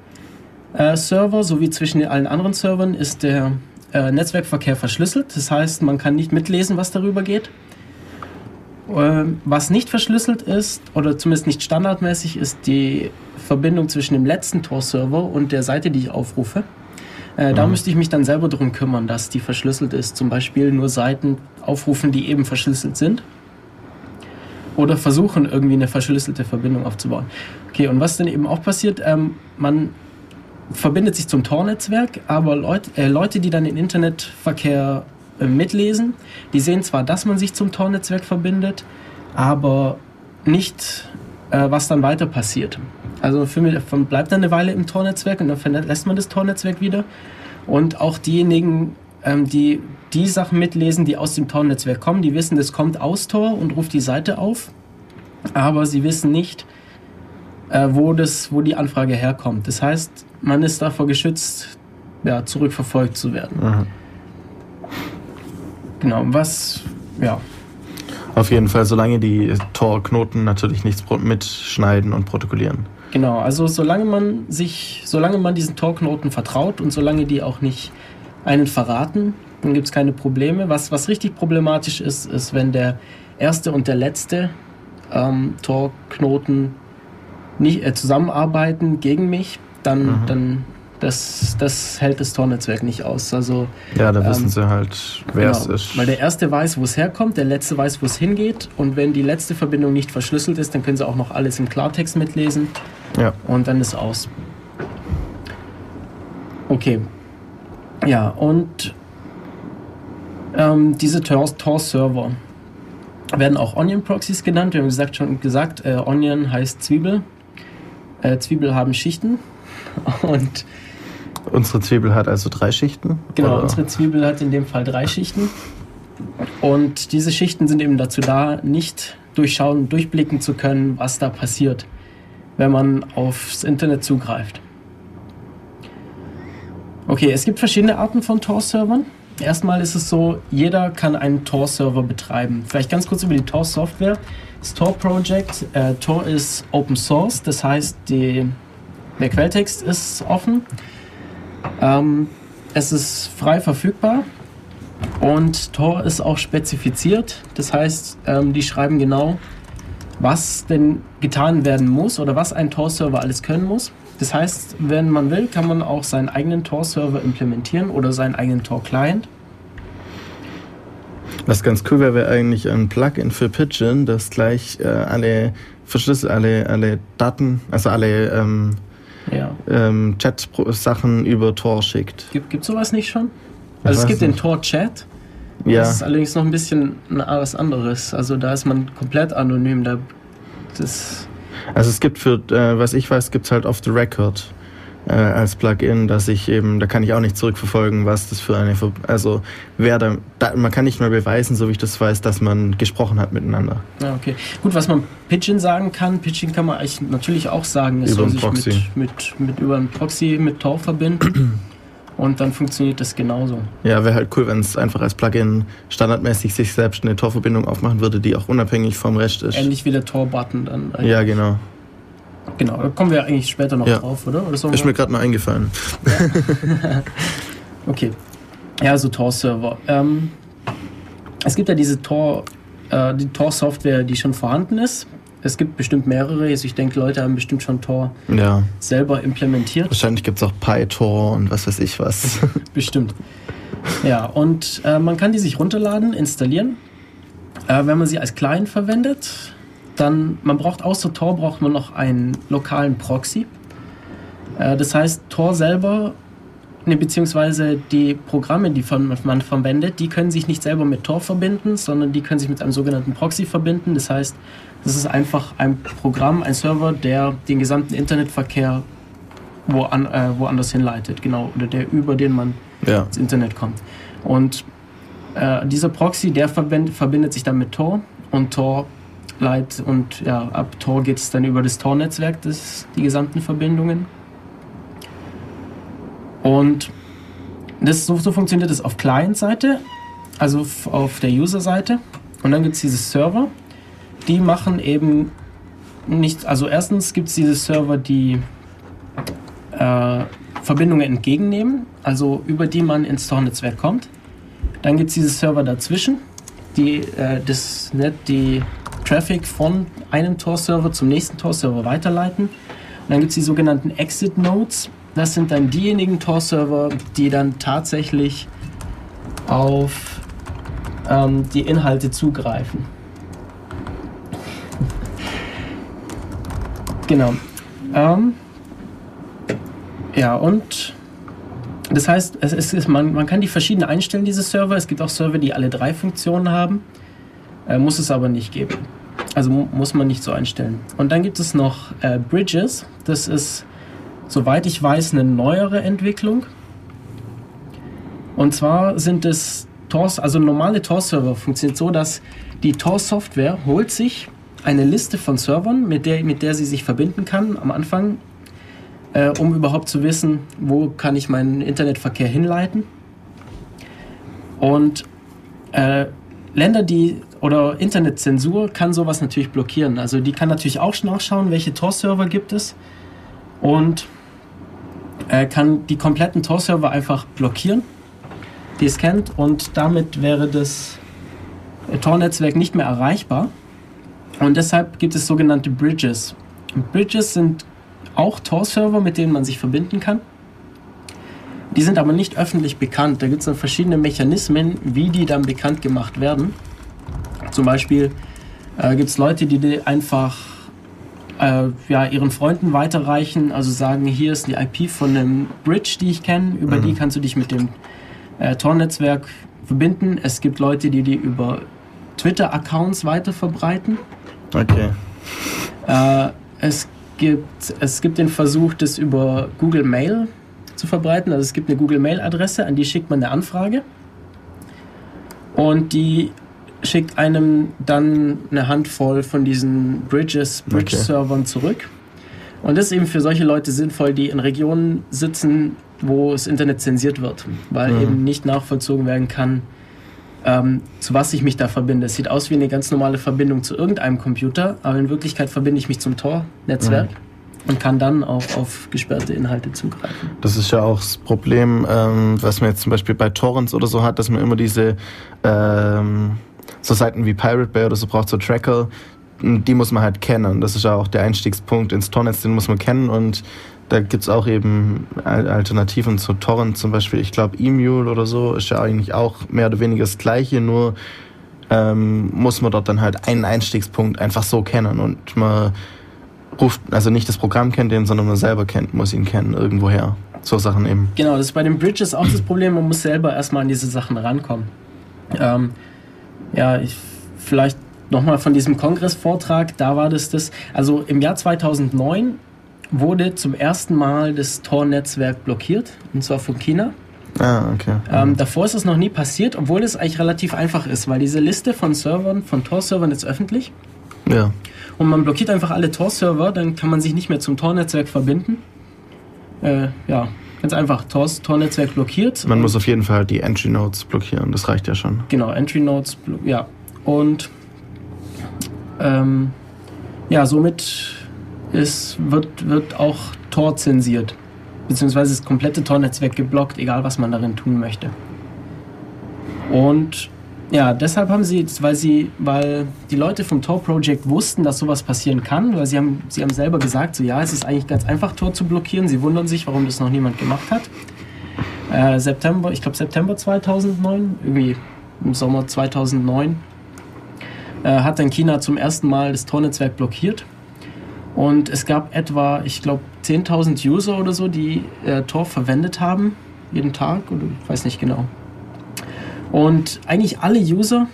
äh, Server sowie zwischen allen anderen Servern ist der äh, Netzwerkverkehr verschlüsselt. Das heißt, man kann nicht mitlesen, was darüber geht. Ähm, was nicht verschlüsselt ist, oder zumindest nicht standardmäßig, ist die Verbindung zwischen dem letzten Tor-Server und der Seite, die ich aufrufe. Äh, mhm. Da müsste ich mich dann selber darum kümmern, dass die verschlüsselt ist. Zum Beispiel nur Seiten aufrufen, die eben verschlüsselt sind. Oder versuchen, irgendwie eine verschlüsselte Verbindung aufzubauen. Okay, und was dann eben auch passiert, ähm, man verbindet sich zum Tor-Netzwerk, aber Leut, äh, Leute, die dann den Internetverkehr äh, mitlesen. Die sehen zwar, dass man sich zum Tor-Netzwerk verbindet, aber nicht, äh, was dann weiter passiert. Also mich bleibt dann eine Weile im Tor-Netzwerk und dann verlässt man das Tor-Netzwerk wieder. Und auch diejenigen, ähm, die die Sachen mitlesen, die aus dem Tor-Netzwerk kommen, die wissen, das kommt aus Tor und ruft die Seite auf, aber sie wissen nicht, äh, wo, das, wo die Anfrage herkommt. Das heißt, man ist davor geschützt, ja, zurückverfolgt zu werden. Mhm. Genau, was, ja. Auf jeden Fall, solange die Tor-Knoten natürlich nichts mitschneiden und protokollieren. Genau, also solange man sich, solange man diesen Tor-Knoten vertraut und solange die auch nicht einen verraten, dann gibt es keine Probleme. Was, was richtig problematisch ist, ist, wenn der erste und der letzte ähm, Tor-Knoten nicht äh, zusammenarbeiten gegen mich, dann, mhm. dann das, das hält das Tor-Netzwerk nicht aus. Also, ja, da wissen ähm, sie halt, wer genau, es ist. Weil der erste weiß, wo es herkommt, der letzte weiß, wo es hingeht. Und wenn die letzte Verbindung nicht verschlüsselt ist, dann können sie auch noch alles im Klartext mitlesen. Ja. Und dann ist aus. Okay. Ja, und ähm, diese Tor-Server werden auch Onion-Proxies genannt. Wir haben gesagt, schon gesagt, äh, Onion heißt Zwiebel. Äh, Zwiebel haben Schichten. (laughs) Und Unsere Zwiebel hat also drei Schichten? Genau, oder? unsere Zwiebel hat in dem Fall drei Schichten. Und diese Schichten sind eben dazu da, nicht durchschauen, durchblicken zu können, was da passiert, wenn man aufs Internet zugreift. Okay, es gibt verschiedene Arten von Tor-Servern. Erstmal ist es so, jeder kann einen Tor-Server betreiben. Vielleicht ganz kurz über die Tor-Software. Das Tor-Project, äh, Tor ist Open Source, das heißt, die, der Quelltext ist offen. Ähm, es ist frei verfügbar und Tor ist auch spezifiziert. Das heißt, ähm, die schreiben genau, was denn getan werden muss oder was ein Tor-Server alles können muss. Das heißt, wenn man will, kann man auch seinen eigenen Tor-Server implementieren oder seinen eigenen Tor-Client. Was ganz cool wäre, wäre eigentlich ein Plugin für Pigeon, das gleich äh, alle verschlüsselt, alle, alle Daten, also alle ähm, ja. ähm, Chat-Sachen über Tor schickt. Gibt es sowas nicht schon? Also es gibt nicht. den Tor-Chat. Ja. Das ist allerdings noch ein bisschen was anderes. Also da ist man komplett anonym. Da, das also es gibt für, äh, was ich weiß, gibt es halt off the record äh, als Plugin, dass ich eben, da kann ich auch nicht zurückverfolgen, was das für eine, also wer da, da, man kann nicht mehr beweisen, so wie ich das weiß, dass man gesprochen hat miteinander. Ja, okay. Gut, was man Pidgin sagen kann, Pidgin kann man eigentlich natürlich auch sagen, es soll sich Proxy. Mit, mit, mit über einen Proxy mit Tor verbinden. (clears throat) Und dann funktioniert das genauso. Ja, wäre halt cool, wenn es einfach als Plugin standardmäßig sich selbst eine Tor-Verbindung aufmachen würde, die auch unabhängig vom Rest ist. Ähnlich wie der Tor-Button dann. Ja, genau. Genau, da kommen wir eigentlich später noch Ja. drauf, oder? oder Ist mir gerade noch eingefallen. (laughs) Okay. Ja, also Tor-Server. Ähm, es gibt ja diese Tor, äh, die Tor-Software, die schon vorhanden ist. Es gibt bestimmt mehrere. Also ich denke, Leute haben bestimmt schon Tor Ja, selber implementiert. wahrscheinlich gibt es auch PyTor und was weiß ich was. (laughs) Bestimmt. Ja, und äh, man kann die sich runterladen, installieren. Äh, wenn man sie als Client verwendet, dann, man braucht außer Tor braucht man noch einen lokalen Proxy. Äh, das heißt, Tor selber, ne, beziehungsweise die Programme, die von, man verwendet, die können sich nicht selber mit Tor verbinden, sondern die können sich mit einem sogenannten Proxy verbinden. Das heißt, das ist einfach ein Programm, ein Server, der den gesamten Internetverkehr wo an, äh, woanders hinleitet, genau, oder der über den man ja. ins Internet kommt. Und äh, dieser Proxy, der verbind, verbindet sich dann mit Tor und Tor leitet und ja, ab Tor geht es dann über das Tor-Netzwerk, das, die gesamten Verbindungen. Und das, so, so funktioniert es auf Client-Seite, also auf der User-Seite. Und dann gibt es diese Server, die machen eben nicht, also erstens gibt es diese Server, die äh, Verbindungen entgegennehmen, also über die man ins Tor-Netzwerk kommt. Dann gibt es diese Server dazwischen, die äh, das Net, die Traffic von einem Tor-Server zum nächsten Tor-Server weiterleiten. Und dann gibt es die sogenannten Exit-Nodes. Das sind dann diejenigen Tor-Server, die dann tatsächlich auf ähm, die Inhalte zugreifen. (laughs) Genau. Ähm, ja, und das heißt, es ist, man, man kann die verschieden einstellen, diese Server. Es gibt auch Server, die alle drei Funktionen haben. Äh, muss es aber nicht geben. Also mu muss man nicht so einstellen. Und dann gibt es noch äh, Bridges. Das ist, soweit ich weiß, eine neuere Entwicklung. Und zwar sind es Tors, also normale Tor-Server funktioniert so, dass die Tor-Software holt sich eine Liste von Servern, mit der, mit der sie sich verbinden kann am Anfang, äh, um überhaupt zu wissen, wo kann ich meinen Internetverkehr hinleiten. Und äh, Länder, die oder Internetzensur kann sowas natürlich blockieren. Also die kann natürlich auch nachschauen, welche Tor-Server gibt es und äh, kann die kompletten Tor-Server einfach blockieren, die es kennt und damit wäre das äh, Tor-Netzwerk nicht mehr erreichbar. Und deshalb gibt es sogenannte Bridges. Bridges sind auch Tor-Server, mit denen man sich verbinden kann. Die sind aber nicht öffentlich bekannt. Da gibt es dann verschiedene Mechanismen, wie die dann bekannt gemacht werden. Zum Beispiel äh, gibt es Leute, die die einfach äh, ja, ihren Freunden weiterreichen, also sagen, hier ist die IP von einem Bridge, die ich kenne, über die kannst du dich mit dem äh, Tor-Netzwerk verbinden. Es gibt Leute, die die über Twitter-Accounts weiter verbreiten. Okay. Äh, es, gibt, es gibt den Versuch, das über Google Mail zu verbreiten. Also es gibt eine Google Mail-Adresse, an die schickt man eine Anfrage. Und die schickt einem dann eine Handvoll von diesen Bridges, Bridge-Servern zurück. Und das ist eben für solche Leute sinnvoll, die in Regionen sitzen, wo das Internet zensiert wird, weil Mhm. eben nicht nachvollzogen werden kann, ähm, zu was ich mich da verbinde. Es sieht aus wie eine ganz normale Verbindung zu irgendeinem Computer, aber in Wirklichkeit verbinde ich mich zum Tor-Netzwerk und kann dann auch auf gesperrte Inhalte zugreifen. Das ist ja auch das Problem, ähm, was man jetzt zum Beispiel bei Torrents oder so hat, dass man immer diese ähm, so Seiten wie Pirate Bay oder so braucht, so Tracker, die muss man halt kennen. Das ist ja auch der Einstiegspunkt ins Tornetz, den muss man kennen. Und da gibt es auch eben Al- Alternativen zu Torrent, zum Beispiel, ich glaube, E-Mule oder so ist ja eigentlich auch mehr oder weniger das Gleiche, nur ähm, muss man dort dann halt einen Einstiegspunkt einfach so kennen. Und man ruft, also nicht das Programm kennt den, sondern man selber kennt, muss ihn kennen, irgendwoher. So Sachen eben. Genau, das ist bei den Bridges auch das Problem, man muss selber erstmal an diese Sachen rankommen. Ähm, ja, ich, vielleicht nochmal von diesem Kongressvortrag, da war das das, also im Jahr 2009 wurde zum ersten Mal das Tor-Netzwerk blockiert, und zwar von China. Ah, okay. Ähm, davor ist es noch nie passiert, obwohl es eigentlich relativ einfach ist, weil diese Liste von Servern, von Tor-Servern ist öffentlich ja. und man blockiert einfach alle Tor-Server, dann kann man sich nicht mehr zum Tor-Netzwerk verbinden. Äh, ja, ganz einfach, Tor- Tor-Netzwerk blockiert. Man muss auf jeden Fall die Entry Nodes blockieren, das reicht ja schon. Genau, Entry Nodes, blo- ja. Und ähm, ja, somit es wird, wird auch Tor zensiert. Beziehungsweise das komplette Tor-Netzwerk geblockt, egal was man darin tun möchte. Und ja, deshalb haben sie, weil sie, weil die Leute vom Tor Project wussten, dass sowas passieren kann, weil sie haben, sie haben selber gesagt, so ja, es ist eigentlich ganz einfach, Tor zu blockieren. Sie wundern sich, warum das noch niemand gemacht hat. Äh, September, ich glaube September 2009, irgendwie im Sommer 2009, äh, hat dann China zum ersten Mal das Tor-Netzwerk blockiert. Und es gab etwa, ich glaube, 10.000 User oder so, die äh, Tor verwendet haben, jeden Tag, oder ich weiß nicht genau. Und eigentlich alle User,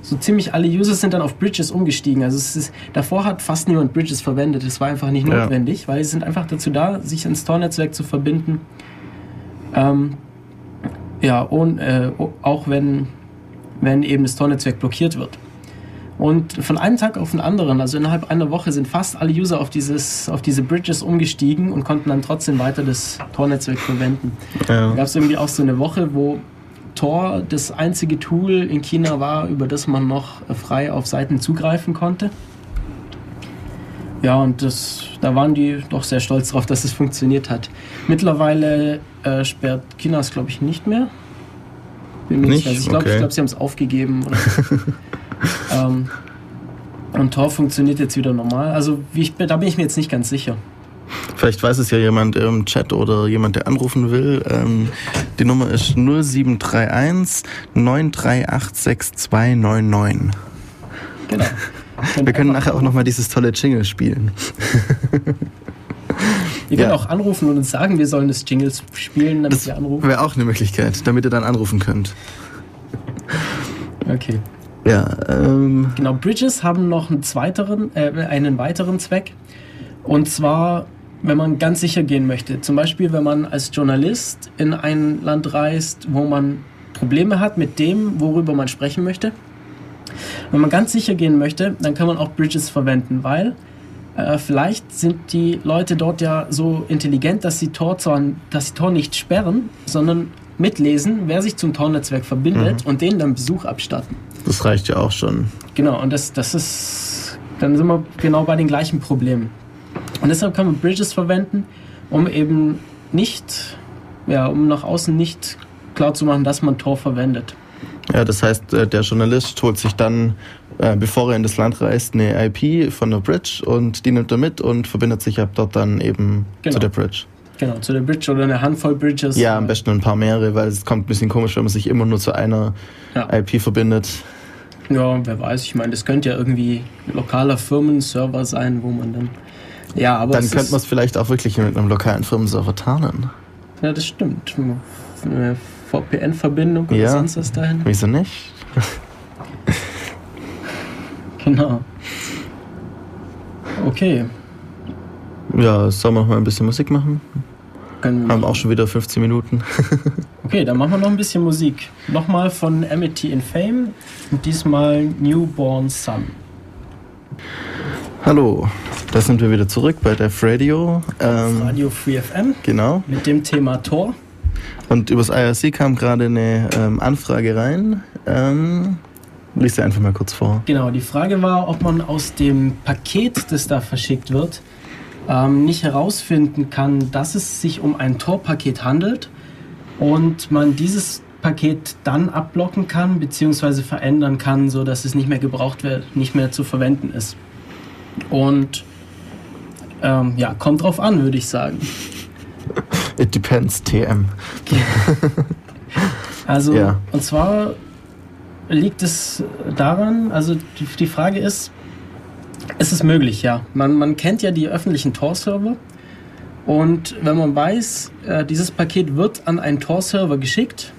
so ziemlich alle User sind dann auf Bridges umgestiegen. Also es ist, davor hat fast niemand Bridges verwendet. Es war einfach nicht notwendig, ja. weil sie sind einfach dazu da, sich ins Tor-Netzwerk zu verbinden. Ähm, ja, und äh, auch wenn, wenn eben das Tor-Netzwerk blockiert wird. Und von einem Tag auf den anderen, also innerhalb einer Woche, sind fast alle User auf, dieses, auf diese Bridges umgestiegen und konnten dann trotzdem weiter das Tor-Netzwerk verwenden. Ja. Da gab es irgendwie auch so eine Woche, wo Tor das einzige Tool in China war, über das man noch frei auf Seiten zugreifen konnte. Ja, und das, da waren die doch sehr stolz drauf, dass es funktioniert hat. Mittlerweile äh, sperrt China es, glaube ich, nicht mehr. Bin nicht? Ich glaube, okay. glaub, sie haben es aufgegeben. (laughs) ähm, und Tor funktioniert jetzt wieder normal. Also ich, da bin ich mir jetzt nicht ganz sicher. Vielleicht weiß es ja jemand im Chat oder jemand, der anrufen will. Ähm, die Nummer ist 0731 938 6299. Genau. (laughs) Wir können nachher auch nochmal dieses tolle Jingle spielen. Ihr könnt ja. auch anrufen und uns sagen, wir sollen das Jingles spielen, damit das wir anrufen. Wäre auch eine Möglichkeit, damit ihr dann anrufen könnt. Okay. Ja, ähm. Genau, Bridges haben noch einen, zweiteren, äh, einen weiteren Zweck. Und zwar, wenn man ganz sicher gehen möchte. Zum Beispiel, wenn man als Journalist in ein Land reist, wo man Probleme hat mit dem, worüber man sprechen möchte. Wenn man ganz sicher gehen möchte, dann kann man auch Bridges verwenden, weil äh, vielleicht sind die Leute dort ja so intelligent, dass sie Tor, zwar, dass sie Tor nicht sperren, sondern mitlesen, wer sich zum Tor-Netzwerk verbindet mhm. und denen dann Besuch abstatten. Das reicht ja auch schon. Genau, und das, das ist, dann sind wir genau bei den gleichen Problemen. Und deshalb kann man Bridges verwenden, um eben nicht, ja, um nach außen nicht klar zu machen, dass man Tor verwendet. Ja, das heißt, äh, der Journalist holt sich dann, äh, bevor er in das Land reist, eine IP von der Bridge und die nimmt er mit und verbindet sich ab dort dann eben genau. zu der Bridge. Genau, zu der Bridge oder eine Handvoll Bridges. Ja, am besten ein paar mehrere, weil es kommt ein bisschen komisch, wenn man sich immer nur zu einer ja. IP verbindet. Ja, wer weiß, ich meine, das könnte ja irgendwie ein lokaler Firmenserver sein, wo man dann. Ja, aber. Dann könnte man es vielleicht auch wirklich mit einem lokalen Firmenserver tarnen. Ja, das stimmt. Eine VPN-Verbindung oder ja. sonst was dahin. Wieso nicht? (laughs) genau. Okay. Ja, sollen wir noch mal ein bisschen Musik machen? Können wir Haben auch schon wieder 15 Minuten. (laughs) okay, dann machen wir noch ein bisschen Musik. Nochmal von Amity in Fame und diesmal Newborn Sun. Hallo, da sind wir wieder zurück bei Def Radio. Ähm, Radio Free FM. Genau. Mit dem Thema Tor. Und übers IRC kam gerade eine ähm, Anfrage rein. Ähm, lies sie einfach mal kurz vor. Genau, die Frage war, ob man aus dem Paket, das da verschickt wird, ähm, nicht herausfinden kann, dass es sich um ein Tor-Paket handelt und man dieses Paket dann abblocken kann bzw. verändern kann, sodass es nicht mehr gebraucht wird, nicht mehr zu verwenden ist. Und ähm, ja, kommt drauf an, würde ich sagen. It depends, TM. (laughs) Also, ja. und zwar liegt es daran, also die, die Frage ist, es ist möglich, ja. Man, man kennt ja die öffentlichen Tor-Server. Und wenn man weiß, äh, dieses Paket wird an einen Tor-Server geschickt,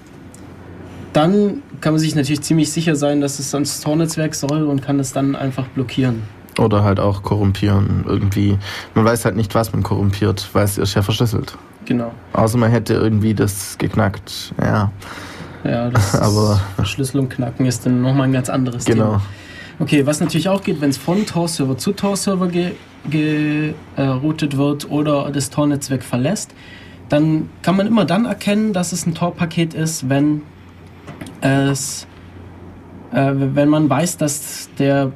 dann kann man sich natürlich ziemlich sicher sein, dass es ans Tor-Netzwerk soll und kann es dann einfach blockieren. Oder halt auch korrumpieren irgendwie. Man weiß halt nicht, was man korrumpiert, weil es ist ja verschlüsselt. Genau. Außer man hätte irgendwie das geknackt, ja. Ja, das (laughs) Aber Verschlüsselung knacken ist dann nochmal ein ganz anderes genau. Thema. Okay, was natürlich auch geht, wenn es von Tor-Server zu Tor-Server geroutet wird oder das Tor-Netzwerk verlässt, dann kann man immer dann erkennen, dass es ein Tor-Paket ist, wenn es, äh, wenn man weiß, dass der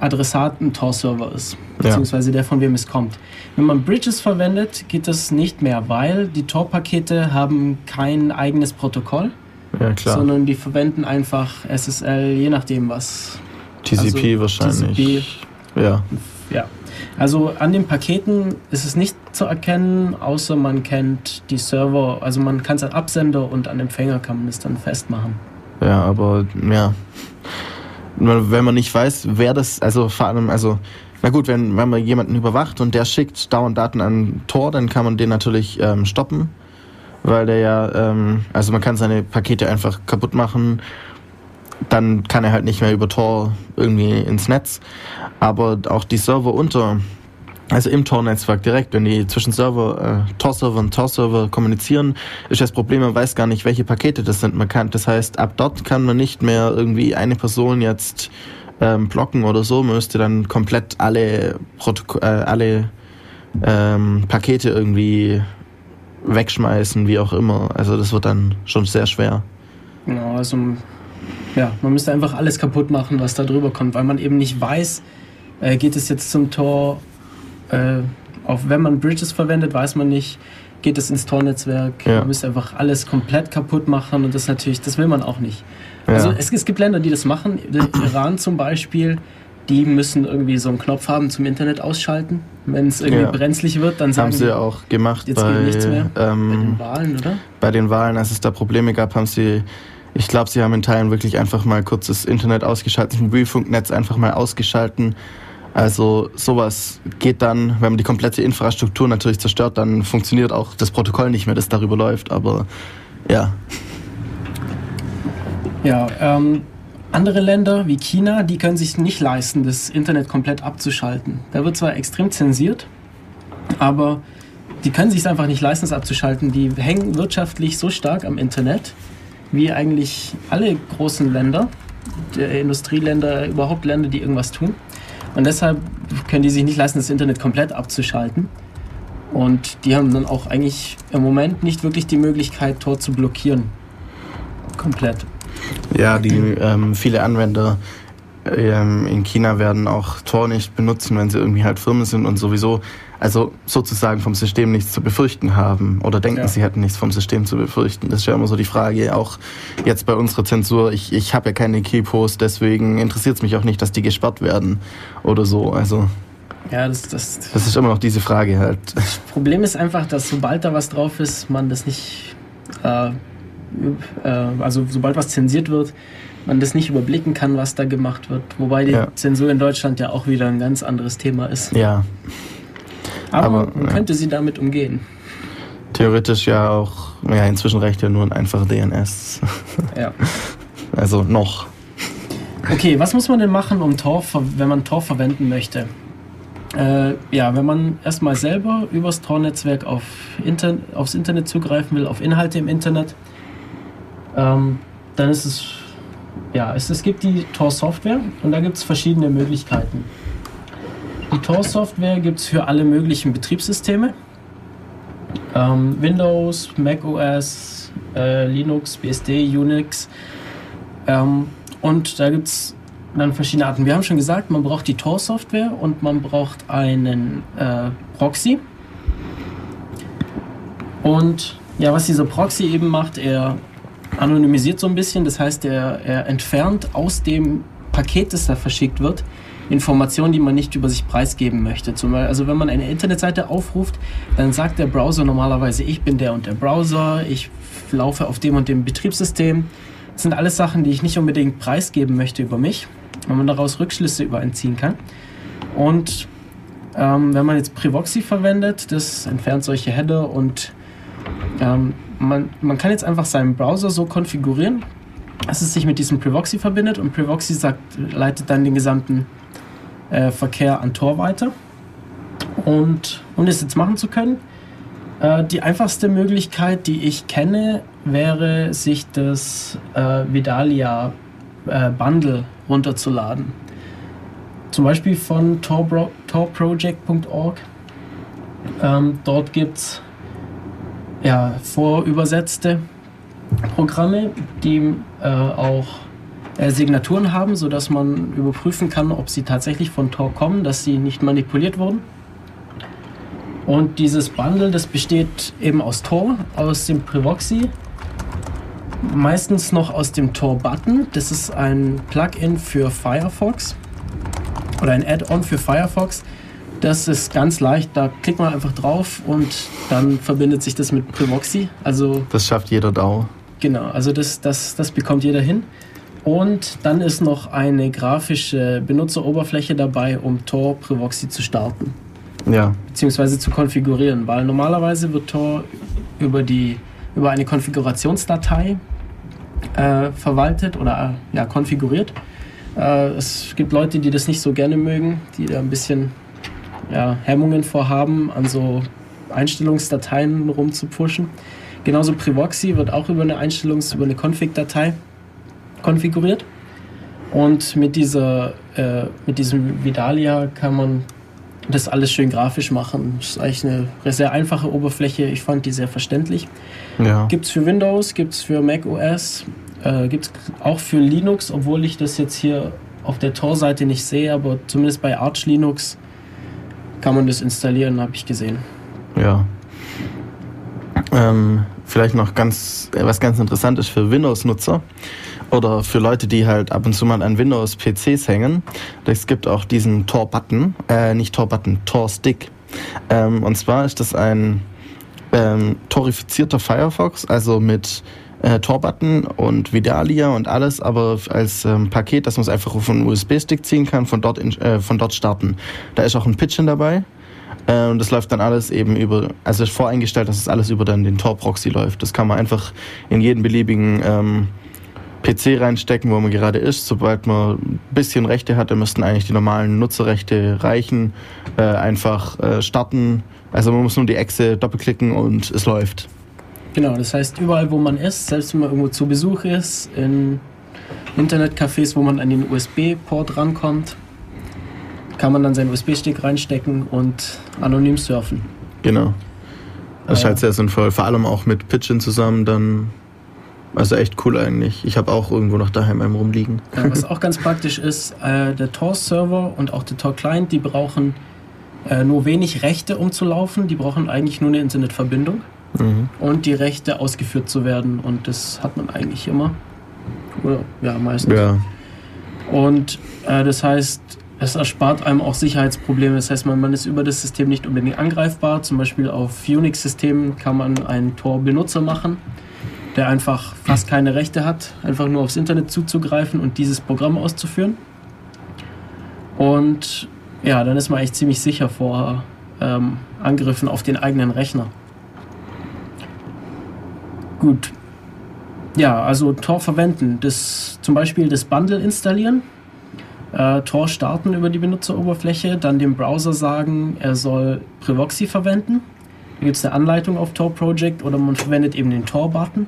Adressat ein Tor-Server ist, beziehungsweise der, von wem es kommt. Wenn man Bridges verwendet, geht das nicht mehr, weil die Tor-Pakete haben kein eigenes Protokoll, ja, sondern die verwenden einfach SSL, je nachdem was. TCP also wahrscheinlich. TCP. Ja. Ja. Also an den Paketen ist es nicht zu erkennen, außer man kennt die Server, also man kann es an Absender und an Empfänger kann man es dann festmachen. Ja, aber ja. Wenn man nicht weiß, wer das, also vor allem, also, na gut, wenn, wenn man jemanden überwacht und der schickt dauernd Daten an Tor, dann kann man den natürlich ähm, stoppen, weil der ja, ähm, also man kann seine Pakete einfach kaputt machen, dann kann er halt nicht mehr über Tor irgendwie ins Netz. Aber auch die Server unter also im Tor-Netzwerk direkt, wenn die zwischen Server, äh, Tor-Server und Tor-Server kommunizieren, ist das Problem, man weiß gar nicht, welche Pakete das sind. Man kann, das heißt, ab dort kann man nicht mehr irgendwie eine Person jetzt ähm, blocken oder so. Man müsste dann komplett alle, Protok äh, alle ähm, Pakete irgendwie wegschmeißen, wie auch immer. Also das wird dann schon sehr schwer. Genau, also ja, man müsste einfach alles kaputt machen, was da drüber kommt, weil man eben nicht weiß, äh, geht es jetzt zum Tor äh, auch wenn man Bridges verwendet, weiß man nicht, geht es ins Tor-Netzwerk. Ja. Man müsste einfach alles komplett kaputt machen und das natürlich, das will man auch nicht. Ja. Also es, es, gibt Länder, die das machen. Der Iran zum Beispiel, die müssen irgendwie so einen Knopf haben zum Internet ausschalten. Wenn es irgendwie ja. brenzlig wird, dann sagen haben sie die, auch gemacht jetzt bei, geht nichts mehr. Ähm, bei den Wahlen, oder? Bei den Wahlen, als es da Probleme gab, haben sie ich glaube, sie haben in Teilen wirklich einfach mal kurz das Internet ausgeschaltet, das Mobilfunknetz einfach mal ausgeschalten also sowas geht dann, wenn man die komplette Infrastruktur natürlich zerstört, dann funktioniert auch das Protokoll nicht mehr, das darüber läuft. Aber ja. Ja, ähm, andere Länder wie China, die können sich nicht leisten, das Internet komplett abzuschalten. Da wird zwar extrem zensiert, aber die können sich einfach nicht leisten, es abzuschalten. Die hängen wirtschaftlich so stark am Internet, wie eigentlich alle großen Länder, Industrieländer, überhaupt Länder, die irgendwas tun. Und deshalb können die sich nicht leisten, das Internet komplett abzuschalten. Und die haben dann auch eigentlich im Moment nicht wirklich die Möglichkeit, Tor zu blockieren. Komplett. Ja, die ähm, viele Anwender ähm, in China werden auch Tor nicht benutzen, wenn sie irgendwie halt Firmen sind und sowieso, also sozusagen vom System nichts zu befürchten haben oder denken, ja. sie hätten nichts vom System zu befürchten. Das ist ja immer so die Frage, auch jetzt bei unserer Zensur. Ich, ich habe ja keine Keyposts, deswegen interessiert es mich auch nicht, dass die gesperrt werden oder so. Also. Ja, das, das, das ist immer noch diese Frage halt. Das Problem ist einfach, dass sobald da was drauf ist, man das nicht, äh, äh, also sobald was zensiert wird, man das nicht überblicken kann, was da gemacht wird. Wobei die ja. Zensur in Deutschland ja auch wieder ein ganz anderes Thema ist. Ja. Aber, Aber man ja. könnte sie damit umgehen. Theoretisch ja auch, ja, inzwischen reicht ja nur ein einfacher DNS. (laughs) Ja. Also noch. Okay, was muss man denn machen, um Tor, wenn man Tor verwenden möchte? Äh, ja, wenn man erstmal selber übers Tor-Netzwerk auf Inter aufs Internet zugreifen will, auf Inhalte im Internet, ähm, dann ist es ja, es, es gibt die Tor-Software und da gibt es verschiedene Möglichkeiten. Die Tor-Software gibt es für alle möglichen Betriebssysteme. Ähm, Windows, Mac OS, äh, Linux, BSD, Unix. Ähm, und da gibt es dann verschiedene Arten. Wir haben schon gesagt, man braucht die Tor-Software und man braucht einen äh, Proxy. Und ja, was dieser Proxy eben macht, er anonymisiert so ein bisschen. Das heißt, er, er entfernt aus dem Paket, das da verschickt wird, Informationen, die man nicht über sich preisgeben möchte. Zum Beispiel, also wenn man eine Internetseite aufruft, dann sagt der Browser normalerweise, ich bin der und der Browser, ich laufe auf dem und dem Betriebssystem. Das sind alles Sachen, die ich nicht unbedingt preisgeben möchte über mich, weil man daraus Rückschlüsse über einen ziehen kann. Und ähm, wenn man jetzt Privoxy verwendet, das entfernt solche Header und ähm, man, man kann jetzt einfach seinen Browser so konfigurieren, dass es sich mit diesem Privoxy verbindet und Privoxy sagt, leitet dann den gesamten äh, Verkehr an Tor weiter. Und um das jetzt machen zu können, äh, die einfachste Möglichkeit, die ich kenne, wäre, sich das äh, Vidalia äh, Bundle runterzuladen. Zum Beispiel von torproject.org. Ähm, dort gibt es ja, vorübersetzte Programme, die äh, auch äh, Signaturen haben, sodass man überprüfen kann, ob sie tatsächlich von Tor kommen, dass sie nicht manipuliert wurden. Und dieses Bundle, das besteht eben aus Tor, aus dem Privoxy, meistens noch aus dem Tor-Button. Das ist ein Plugin für Firefox oder ein Add-on für Firefox. Das ist ganz leicht, da klickt man einfach drauf und dann verbindet sich das mit Privoxy. Also das schafft jeder DAO. Genau, also das, das, das bekommt jeder hin. Und dann ist noch eine grafische Benutzeroberfläche dabei, um Tor Privoxy zu starten. Ja. Beziehungsweise zu konfigurieren, weil normalerweise wird Tor über, die, über eine Konfigurationsdatei äh, verwaltet oder äh, ja, konfiguriert. Äh, es gibt Leute, die das nicht so gerne mögen, die da ein bisschen ja, Hemmungen vorhaben, an so Einstellungsdateien rumzupushen. Genauso Privoxy wird auch über eine Einstellungs-, über eine Config-Datei konfiguriert. Und mit, dieser, äh, mit diesem Vidalia kann man das alles schön grafisch machen. Das ist eigentlich eine sehr einfache Oberfläche. Ich fand die sehr verständlich. Ja. Gibt es für Windows, gibt es für Mac OS, äh, gibt es auch für Linux, obwohl ich das jetzt hier auf der Tor-Seite nicht sehe, aber zumindest bei Arch Linux kann man das installieren, habe ich gesehen. Ja. Ähm, vielleicht noch ganz, äh, was ganz interessant ist für Windows-Nutzer oder für Leute, die halt ab und zu mal an Windows-PCs hängen. Es gibt auch diesen Tor-Button, äh, nicht Tor-Button, Tor-Stick. Ähm, und zwar ist das ein ähm, torifizierter Firefox, also mit äh, Tor-Button und Vidalia und alles, aber als ähm, Paket, dass man es einfach auf einen USB-Stick ziehen kann, von dort, in, äh, von dort starten. Da ist auch ein Pitchen dabei. Äh, und das läuft dann alles eben über, also ist voreingestellt, dass es alles über dann den Tor-Proxy läuft. Das kann man einfach in jeden beliebigen ähm, PC reinstecken, wo man gerade ist. Sobald man ein bisschen Rechte hat, dann müssten eigentlich die normalen Nutzerrechte reichen. Äh, einfach äh, starten. Also man muss nur die Echse doppelklicken und es läuft. Genau, das heißt, überall wo man ist, selbst wenn man irgendwo zu Besuch ist, in Internetcafés, wo man an den USB-Port rankommt, kann man dann seinen USB-Stick reinstecken und anonym surfen. Genau. Das ist halt sehr sinnvoll, vor allem auch mit Pitchin zusammen dann. Also echt cool eigentlich. Ich habe auch irgendwo noch daheim einem rumliegen. Ja, was (laughs) auch ganz praktisch ist, äh, der Tor-Server und auch der Tor-Client, die brauchen äh, nur wenig Rechte, um zu laufen. Die brauchen eigentlich nur eine Internetverbindung mhm. und die Rechte ausgeführt zu werden. Und das hat man eigentlich immer. Oder ja, meistens. Ja. Und äh, das heißt, es erspart einem auch Sicherheitsprobleme. Das heißt, man, man ist über das System nicht unbedingt angreifbar. Zum Beispiel auf Unix-Systemen kann man einen Tor-Benutzer machen, der einfach fast keine Rechte hat, einfach nur aufs Internet zuzugreifen und dieses Programm auszuführen. Und ja, dann ist man echt ziemlich sicher vor ähm, Angriffen auf den eigenen Rechner. Gut. Ja, also Tor verwenden. Das, zum Beispiel das Bundle installieren äh, Tor starten über die Benutzeroberfläche, dann dem Browser sagen, er soll Privoxy verwenden. Gibt es eine Anleitung auf Tor Project oder man verwendet eben den Tor-Button.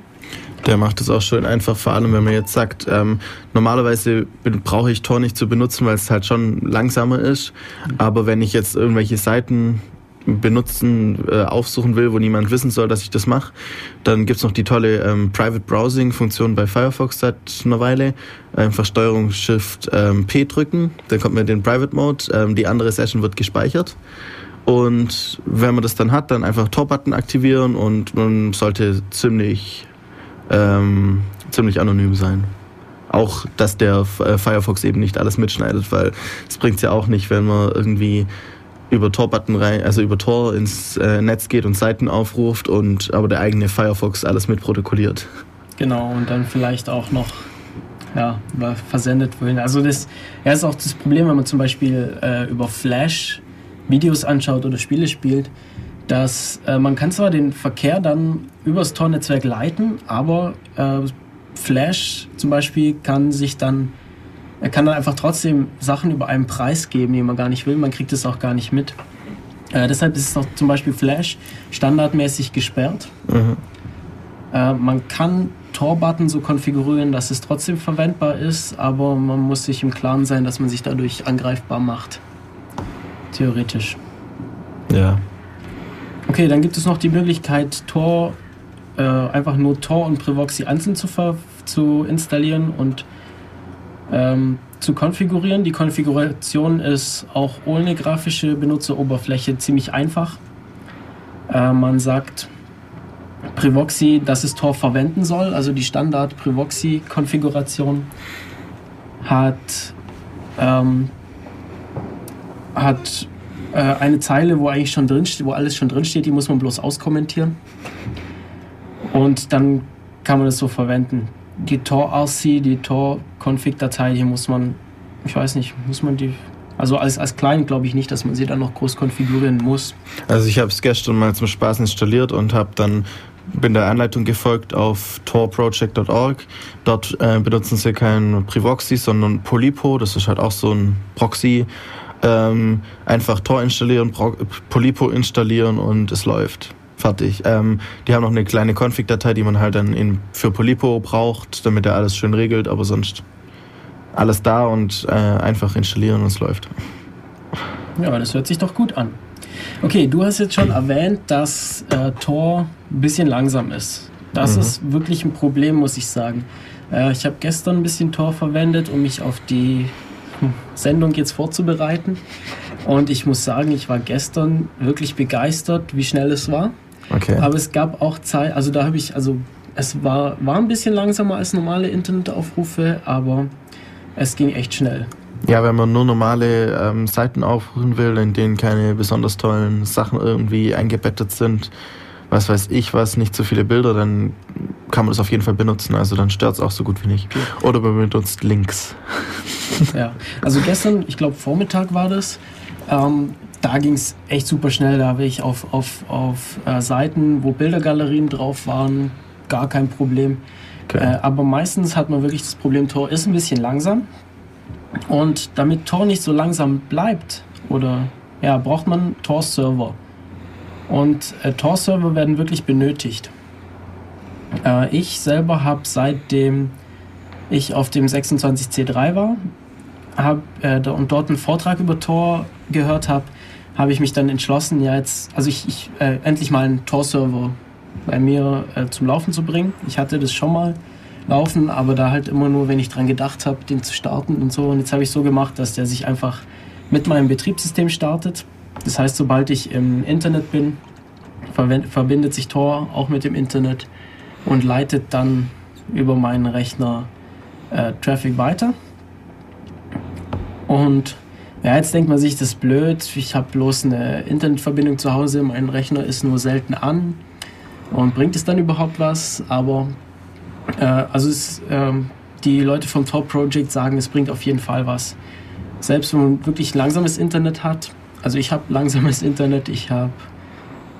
Der macht es auch schön einfach, vor allem wenn man jetzt sagt, ähm, normalerweise brauche ich Tor nicht zu benutzen, weil es halt schon langsamer ist. Aber wenn ich jetzt irgendwelche Seiten benutzen, äh, aufsuchen will, wo niemand wissen soll, dass ich das mache. Dann gibt's noch die tolle ähm, Private Browsing-Funktion bei Firefox seit einer Weile. Einfach Steuerung Shift ähm, P drücken, dann kommt man in den Private Mode, ähm, die andere Session wird gespeichert. Und wenn man das dann hat, dann einfach Tor-Button aktivieren und man sollte ziemlich, ähm, ziemlich anonym sein auch, dass der äh, Firefox eben nicht alles mitschneidet, weil es bringt ja auch nicht, wenn man irgendwie über Tor-Button rein, also über Tor ins äh, Netz geht und Seiten aufruft und aber der eigene Firefox alles mitprotokolliert. Genau, und dann vielleicht auch noch ja, versendet wohin. Also das ja, ist auch das Problem, wenn man zum Beispiel äh, über Flash Videos anschaut oder Spiele spielt, dass äh, man kann zwar den Verkehr dann übers Tor-Netzwerk leiten, aber äh, Flash zum Beispiel kann sich dann er kann dann einfach trotzdem Sachen über einen Preis geben, den man gar nicht will. Man kriegt es auch gar nicht mit. Äh, deshalb ist es auch zum Beispiel Flash standardmäßig gesperrt. Mhm. Äh, man kann Tor-Button so konfigurieren, dass es trotzdem verwendbar ist, aber man muss sich im Klaren sein, dass man sich dadurch angreifbar macht. Theoretisch. Ja. Okay, dann gibt es noch die Möglichkeit, Tor äh, einfach nur Tor und Privoxy einzeln zu, zu installieren und ähm, zu konfigurieren. Die Konfiguration ist auch ohne grafische Benutzeroberfläche ziemlich einfach. Äh, man sagt Privoxy, dass es Tor verwenden soll, also die Standard Privoxy-Konfiguration hat, ähm, hat äh, eine Zeile, wo eigentlich schon drin wo alles schon drin steht, die muss man bloß auskommentieren. Und dann kann man das so verwenden. Die Tor-RC, die Tor-Config-Datei, hier muss man, ich weiß nicht, muss man die also als, als Client glaube ich nicht, dass man sie dann noch groß konfigurieren muss. Also ich habe es gestern mal zum Spaß installiert und habe dann bin der Anleitung gefolgt auf torproject.org. Dort äh, benutzen sie kein Privoxy, sondern Polypo. Das ist halt auch so ein Proxy. Ähm, einfach Tor installieren, Polypo installieren und es läuft. Fertig. Ähm, die haben noch eine kleine Config-Datei, die man halt dann in, für Polypo braucht, damit er alles schön regelt, aber sonst alles da und äh, einfach installieren und es läuft. Ja, das hört sich doch gut an. Okay, du hast jetzt schon erwähnt, dass äh, Tor ein bisschen langsam ist. Das mhm. ist wirklich ein Problem, muss ich sagen. Äh, ich habe gestern ein bisschen Tor verwendet, um mich auf die Sendung jetzt vorzubereiten. Und ich muss sagen, ich war gestern wirklich begeistert, wie schnell es war. Okay. Aber es gab auch Zeit, also da habe ich, also es war, war ein bisschen langsamer als normale Internetaufrufe, aber es ging echt schnell. Ja, wenn man nur normale ähm, Seiten aufrufen will, in denen keine besonders tollen Sachen irgendwie eingebettet sind, was weiß ich was, nicht so viele Bilder, dann kann man das auf jeden Fall benutzen. Also dann stört es auch so gut wie nicht. Oder man benutzt Links. (laughs) Ja, also gestern, ich glaube Vormittag war das, ähm, da ging es echt super schnell. Da habe ich auf, auf, auf äh, Seiten, wo Bildergalerien drauf waren, gar kein Problem. Okay. Äh, aber meistens hat man wirklich das Problem, Tor ist ein bisschen langsam. Und damit Tor nicht so langsam bleibt, oder ja, braucht man Tor-Server. Und äh, Tor-Server werden wirklich benötigt. Äh, ich selber habe seitdem ich auf dem 26C3 war hab, äh, und dort einen Vortrag über Tor gehört habe, habe ich mich dann entschlossen, ja jetzt, also ich, ich äh, endlich mal einen Tor-Server bei mir äh, zum Laufen zu bringen. Ich hatte das schon mal laufen, aber da halt immer nur, wenn ich dran gedacht habe, den zu starten und so. Und jetzt habe ich so gemacht, dass der sich einfach mit meinem Betriebssystem startet. Das heißt, sobald ich im Internet bin, verbindet sich Tor auch mit dem Internet und leitet dann über meinen Rechner äh, Traffic weiter. Und ja, jetzt denkt man sich, das ist blöd. Ich habe bloß eine Internetverbindung zu Hause, mein Rechner ist nur selten an. Und bringt es dann überhaupt was? Aber äh, also es, ähm, die Leute vom Top Project sagen, es bringt auf jeden Fall was. Selbst wenn man wirklich langsames Internet hat. Also ich habe (laughs) langsames Internet, ich habe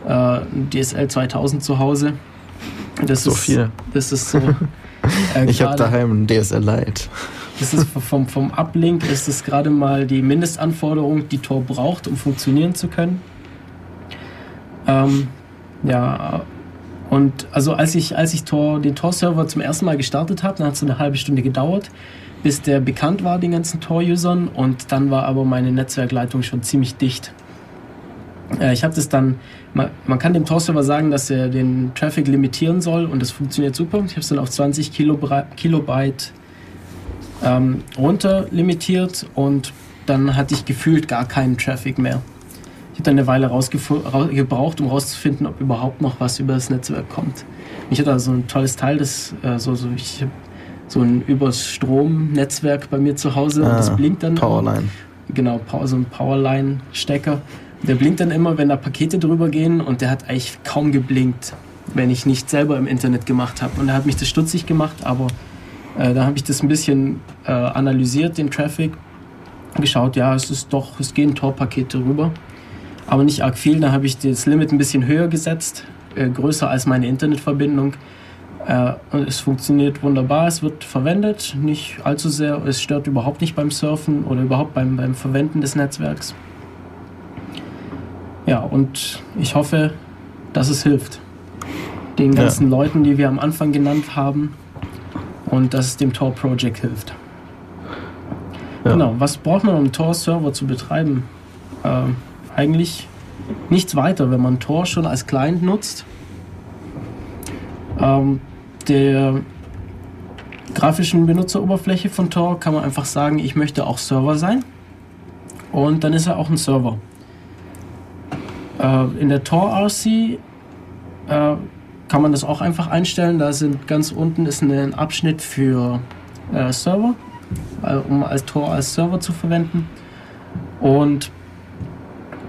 äh, DSL 2000 zu Hause. Das so ist, viel. Das ist so. (laughs) Äh, ich habe daheim ein DSL Lite. Das ist vom, vom Uplink ist es gerade mal die Mindestanforderung, die Tor braucht, um funktionieren zu können. Ähm, ja, und also als ich, als ich Tor, den Tor-Server zum ersten Mal gestartet habe, dann hat es so eine halbe Stunde gedauert, bis der bekannt war den ganzen Tor-Usern und dann war aber meine Netzwerkleitung schon ziemlich dicht. Äh, ich habe das dann, man, man, kann dem Tor-Server sagen, dass er den Traffic limitieren soll und das funktioniert super. Ich habe es dann auf 20 Kilobyte ähm, runter limitiert und dann hatte ich gefühlt gar keinen Traffic mehr. Ich habe dann eine Weile gebraucht, um herauszufinden, ob überhaupt noch was über das Netzwerk kommt. Ich hatte also ein tolles Teil, das äh, so, so, ich so ein übers Strom-Netzwerk bei mir zu Hause ah, und das ah, blinkt dann. Powerline. Genau, so ein Powerline-Stecker. Der blinkt dann immer, wenn da Pakete drüber gehen und der hat eigentlich kaum geblinkt, wenn ich nicht selber im Internet gemacht habe. Und er hat mich das stutzig gemacht, aber äh, da habe ich das ein bisschen äh, analysiert, den Traffic, geschaut, ja, es ist doch, es gehen Tor-Pakete rüber aber nicht arg viel. Da habe ich das Limit ein bisschen höher gesetzt, äh, größer als meine Internetverbindung. Äh, und es funktioniert wunderbar, es wird verwendet, nicht allzu sehr, es stört überhaupt nicht beim Surfen oder überhaupt beim, beim Verwenden des Netzwerks. Ja, und ich hoffe, dass es hilft. Den ganzen ja. Leuten, die wir am Anfang genannt haben, und dass es dem Tor Project hilft. Ja. Genau, was braucht man, um Tor-Server zu betreiben? Ähm, eigentlich nichts weiter, wenn man Tor schon als Client nutzt. Ähm, der, grafischen Benutzeroberfläche von Tor kann man einfach sagen, ich möchte auch Server sein. Und dann ist er auch ein Server. Äh, in der Tor RC äh, kann man das auch einfach einstellen. Da sind ganz unten ist ein Abschnitt für äh, Server, um als Tor als Server zu verwenden. Und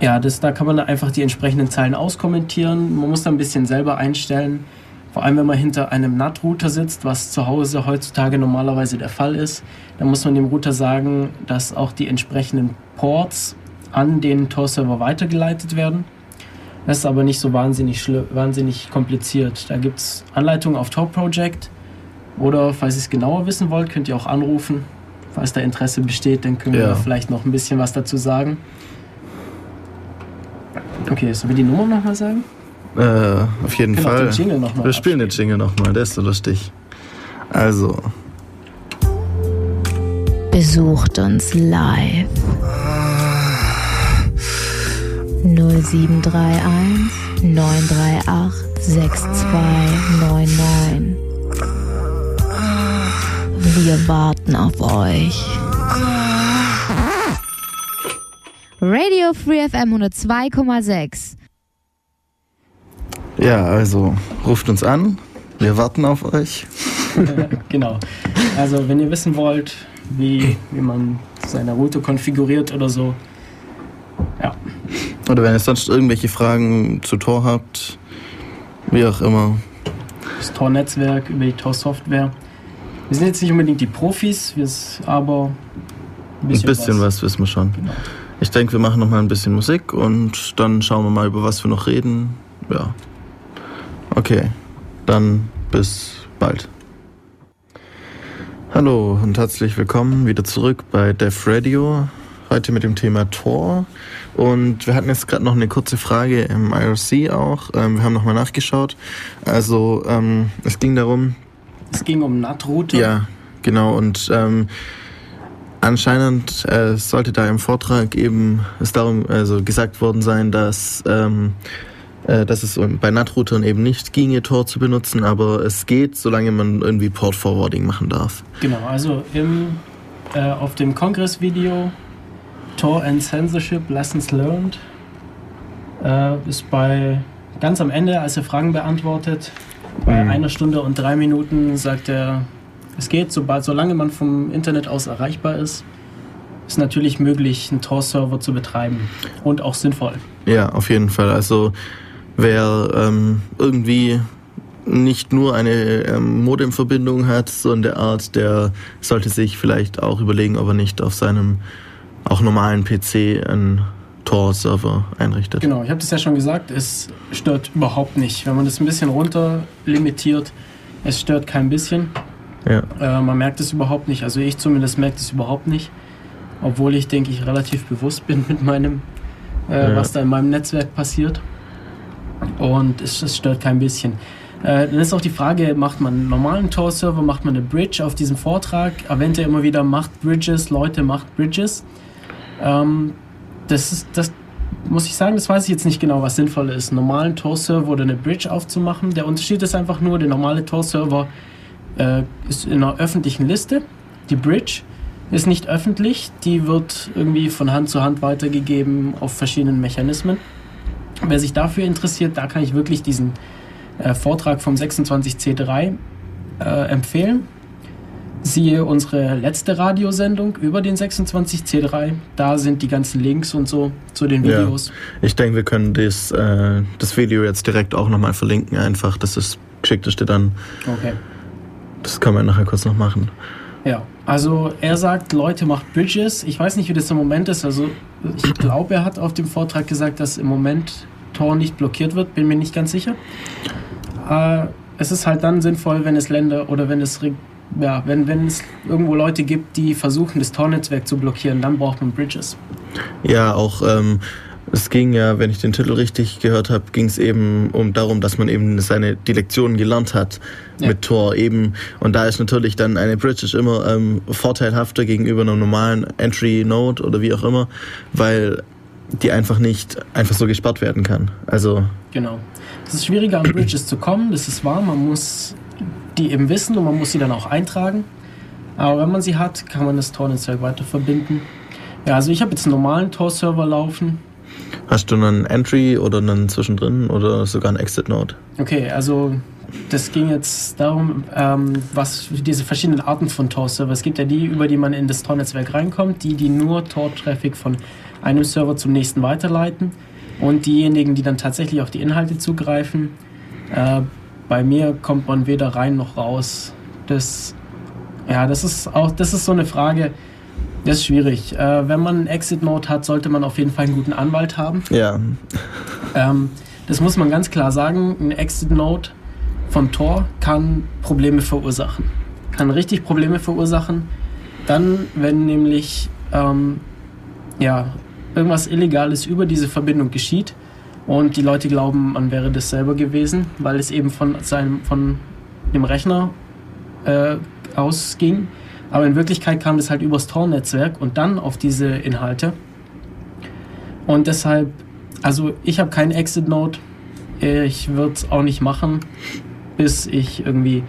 ja, das, da kann man einfach die entsprechenden Zeilen auskommentieren. Man muss da ein bisschen selber einstellen. Vor allem, wenn man hinter einem NAT-Router sitzt, was zu Hause heutzutage normalerweise der Fall ist, dann muss man dem Router sagen, dass auch die entsprechenden Ports an den Tor-Server weitergeleitet werden. Das ist aber nicht so wahnsinnig, wahnsinnig kompliziert. Da gibt es Anleitungen auf Tor Project oder falls ihr es genauer wissen wollt, könnt ihr auch anrufen. Falls da Interesse besteht, dann können ja. wir vielleicht noch ein bisschen was dazu sagen. Okay, sollen wir die Nummer nochmal sagen? Äh, auf jeden Fall. wir spielen den Jingle nochmal, der ist so lustig. Also. Besucht uns live. 0731 938 6299. Wir warten auf euch. Radio Free FM 102,6. Ja, also ruft uns an. Wir warten auf euch. (laughs) genau. Also, wenn ihr wissen wollt, wie, wie man seine Route konfiguriert oder so. Oder wenn ihr sonst irgendwelche Fragen zu Tor habt, wie auch immer. Das Tor-Netzwerk, über die Tor-Software. Wir sind jetzt nicht unbedingt die Profis, aber ein bisschen, ein bisschen was. was. wissen wir schon. Genau. Ich denke, wir machen noch mal ein bisschen Musik und dann schauen wir mal, über was wir noch reden. Ja. Okay, dann bis bald. Hallo und herzlich willkommen wieder zurück bei Def Radio. Heute mit dem Thema Tor. Und wir hatten jetzt gerade noch eine kurze Frage im IRC auch. Ähm, wir haben nochmal nachgeschaut. Also ähm, es ging darum. Es ging um NAT-Router. Ja, genau. Und ähm, Anscheinend äh, sollte da im Vortrag eben es darum also gesagt worden sein, dass ähm, äh, dass es bei NAT-Routern eben nicht ginge, Tor zu benutzen, aber es geht, solange man irgendwie Port-Forwarding machen darf. Genau, also im, äh, auf dem Kongress-Video Tor and Censorship Lessons Learned äh, ist bei ganz am Ende, als er Fragen beantwortet, bei mhm. einer Stunde und drei Minuten sagt er, es geht, sobald, solange man vom Internet aus erreichbar ist, ist natürlich möglich, einen Tor-Server zu betreiben und auch sinnvoll. Ja, auf jeden Fall. Also wer ähm, irgendwie nicht nur eine ähm, Modemverbindung hat, so in der Art, der sollte sich vielleicht auch überlegen, ob er nicht auf seinem auch normalen PC einen Tor-Server einrichtet. Genau, ich habe das ja schon gesagt, es stört überhaupt nicht. Wenn man das ein bisschen runter limitiert, es stört kein bisschen. Ja. Äh, man merkt es überhaupt nicht. Also ich zumindest merke es überhaupt nicht. Obwohl ich, denke ich, relativ bewusst bin mit meinem, äh, ja. was da in meinem Netzwerk passiert. Und es, es stört kein bisschen. Äh, dann ist auch die Frage, macht man einen normalen Tor-Server, macht man eine Bridge auf diesem Vortrag? Erwähnt er immer wieder, macht Bridges, Leute, macht Bridges. Ähm, das ist, das muss ich sagen, das weiß ich jetzt nicht genau, was sinnvoll ist, einen normalen Tor-Server oder eine Bridge aufzumachen. Der Unterschied ist einfach nur, der normale Tor-Server äh, ist in einer öffentlichen Liste. Die Bridge ist nicht öffentlich, die wird irgendwie von Hand zu Hand weitergegeben auf verschiedenen Mechanismen. Wer sich dafür interessiert, da kann ich wirklich diesen äh, Vortrag vom 26C3 äh, empfehlen. Siehe unsere letzte Radiosendung über den 26C3. Da sind die ganzen Links und so zu den Videos. Ja, ich denke, wir können das, äh, das Video jetzt direkt auch nochmal verlinken, einfach. Das ist geschickteste dann. Okay. Das kann man nachher kurz noch machen. Ja, also er sagt, Leute, macht Bridges. Ich weiß nicht, wie das im Moment ist. Also ich glaube, er hat auf dem Vortrag gesagt, dass im Moment Tor nicht blockiert wird. Bin mir nicht ganz sicher. Äh, es ist halt dann sinnvoll, wenn es Länder oder wenn es ja, wenn, wenn es irgendwo Leute gibt, die versuchen, das Tor-Netzwerk zu blockieren, dann braucht man Bridges. Ja, auch ähm, es ging ja, wenn ich den Titel richtig gehört habe, ging es eben um darum, dass man eben seine die Lektionen gelernt hat ja. mit Tor eben. Und da ist natürlich dann eine Bridge immer ähm, vorteilhafter gegenüber einem normalen Entry Node oder wie auch immer, weil die einfach nicht einfach so gesperrt werden kann. Also genau. Es ist schwieriger an Bridges zu kommen, das ist wahr. Man muss die eben wissen und man muss sie dann auch eintragen. Aber wenn man sie hat, kann man das Tor-Netzwerk weiter verbinden. Ja, also ich habe jetzt einen normalen Tor-Server laufen. Hast du einen Entry oder einen zwischendrin oder sogar einen Exit-Node? Okay, also das ging jetzt darum, ähm, was diese verschiedenen Arten von Tor-Server. Es gibt ja die, über die man in das Tor-Netzwerk reinkommt, die, die nur Tor-Traffic von einem Server zum nächsten weiterleiten und diejenigen, die dann tatsächlich auf die Inhalte zugreifen. Äh, bei mir kommt man weder rein noch raus. Das, ja, das ist auch, das ist so eine Frage. Das ist schwierig. Äh, wenn man einen Exit-Node hat, sollte man auf jeden Fall einen guten Anwalt haben. Ja. Ähm, das muss man ganz klar sagen. Ein Exit-Node von Tor kann Probleme verursachen. Kann richtig Probleme verursachen. Dann, wenn nämlich ähm, ja, irgendwas Illegales über diese Verbindung geschieht und die Leute glauben, man wäre das selber gewesen, weil es eben von, seinem, von dem Rechner äh, ausging. Aber in Wirklichkeit kam das halt übers Tor-Netzwerk und dann auf diese Inhalte. Und deshalb, also ich habe keinen Exit-Node. Ich würde es auch nicht machen bis ich irgendwie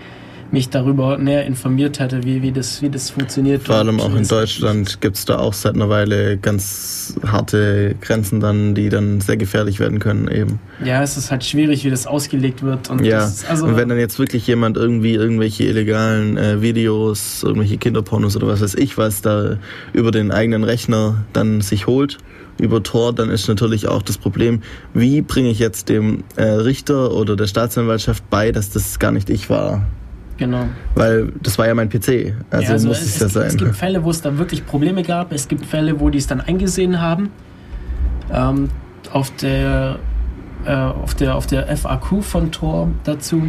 mich darüber näher informiert hätte, wie, wie, das, wie das funktioniert. Vor allem auch in Deutschland gibt es da auch seit einer Weile ganz harte Grenzen dann, die dann sehr gefährlich werden können eben. Ja, es ist halt schwierig, wie das ausgelegt wird. Und ja, also und wenn dann jetzt wirklich jemand irgendwie irgendwelche illegalen äh, Videos, irgendwelche Kinderpornos oder was weiß ich was da über den eigenen Rechner dann sich holt, über Tor, dann ist natürlich auch das Problem, wie bringe ich jetzt dem äh, Richter oder der Staatsanwaltschaft bei, dass das gar nicht ich war. Genau. Weil das war ja mein PC. Also, ja, also muss es, es ja sein. Es gibt Fälle, wo es da wirklich Probleme gab. Es gibt Fälle, wo die es dann eingesehen haben. Ähm, auf, der, äh, auf, der, auf der FAQ von Tor dazu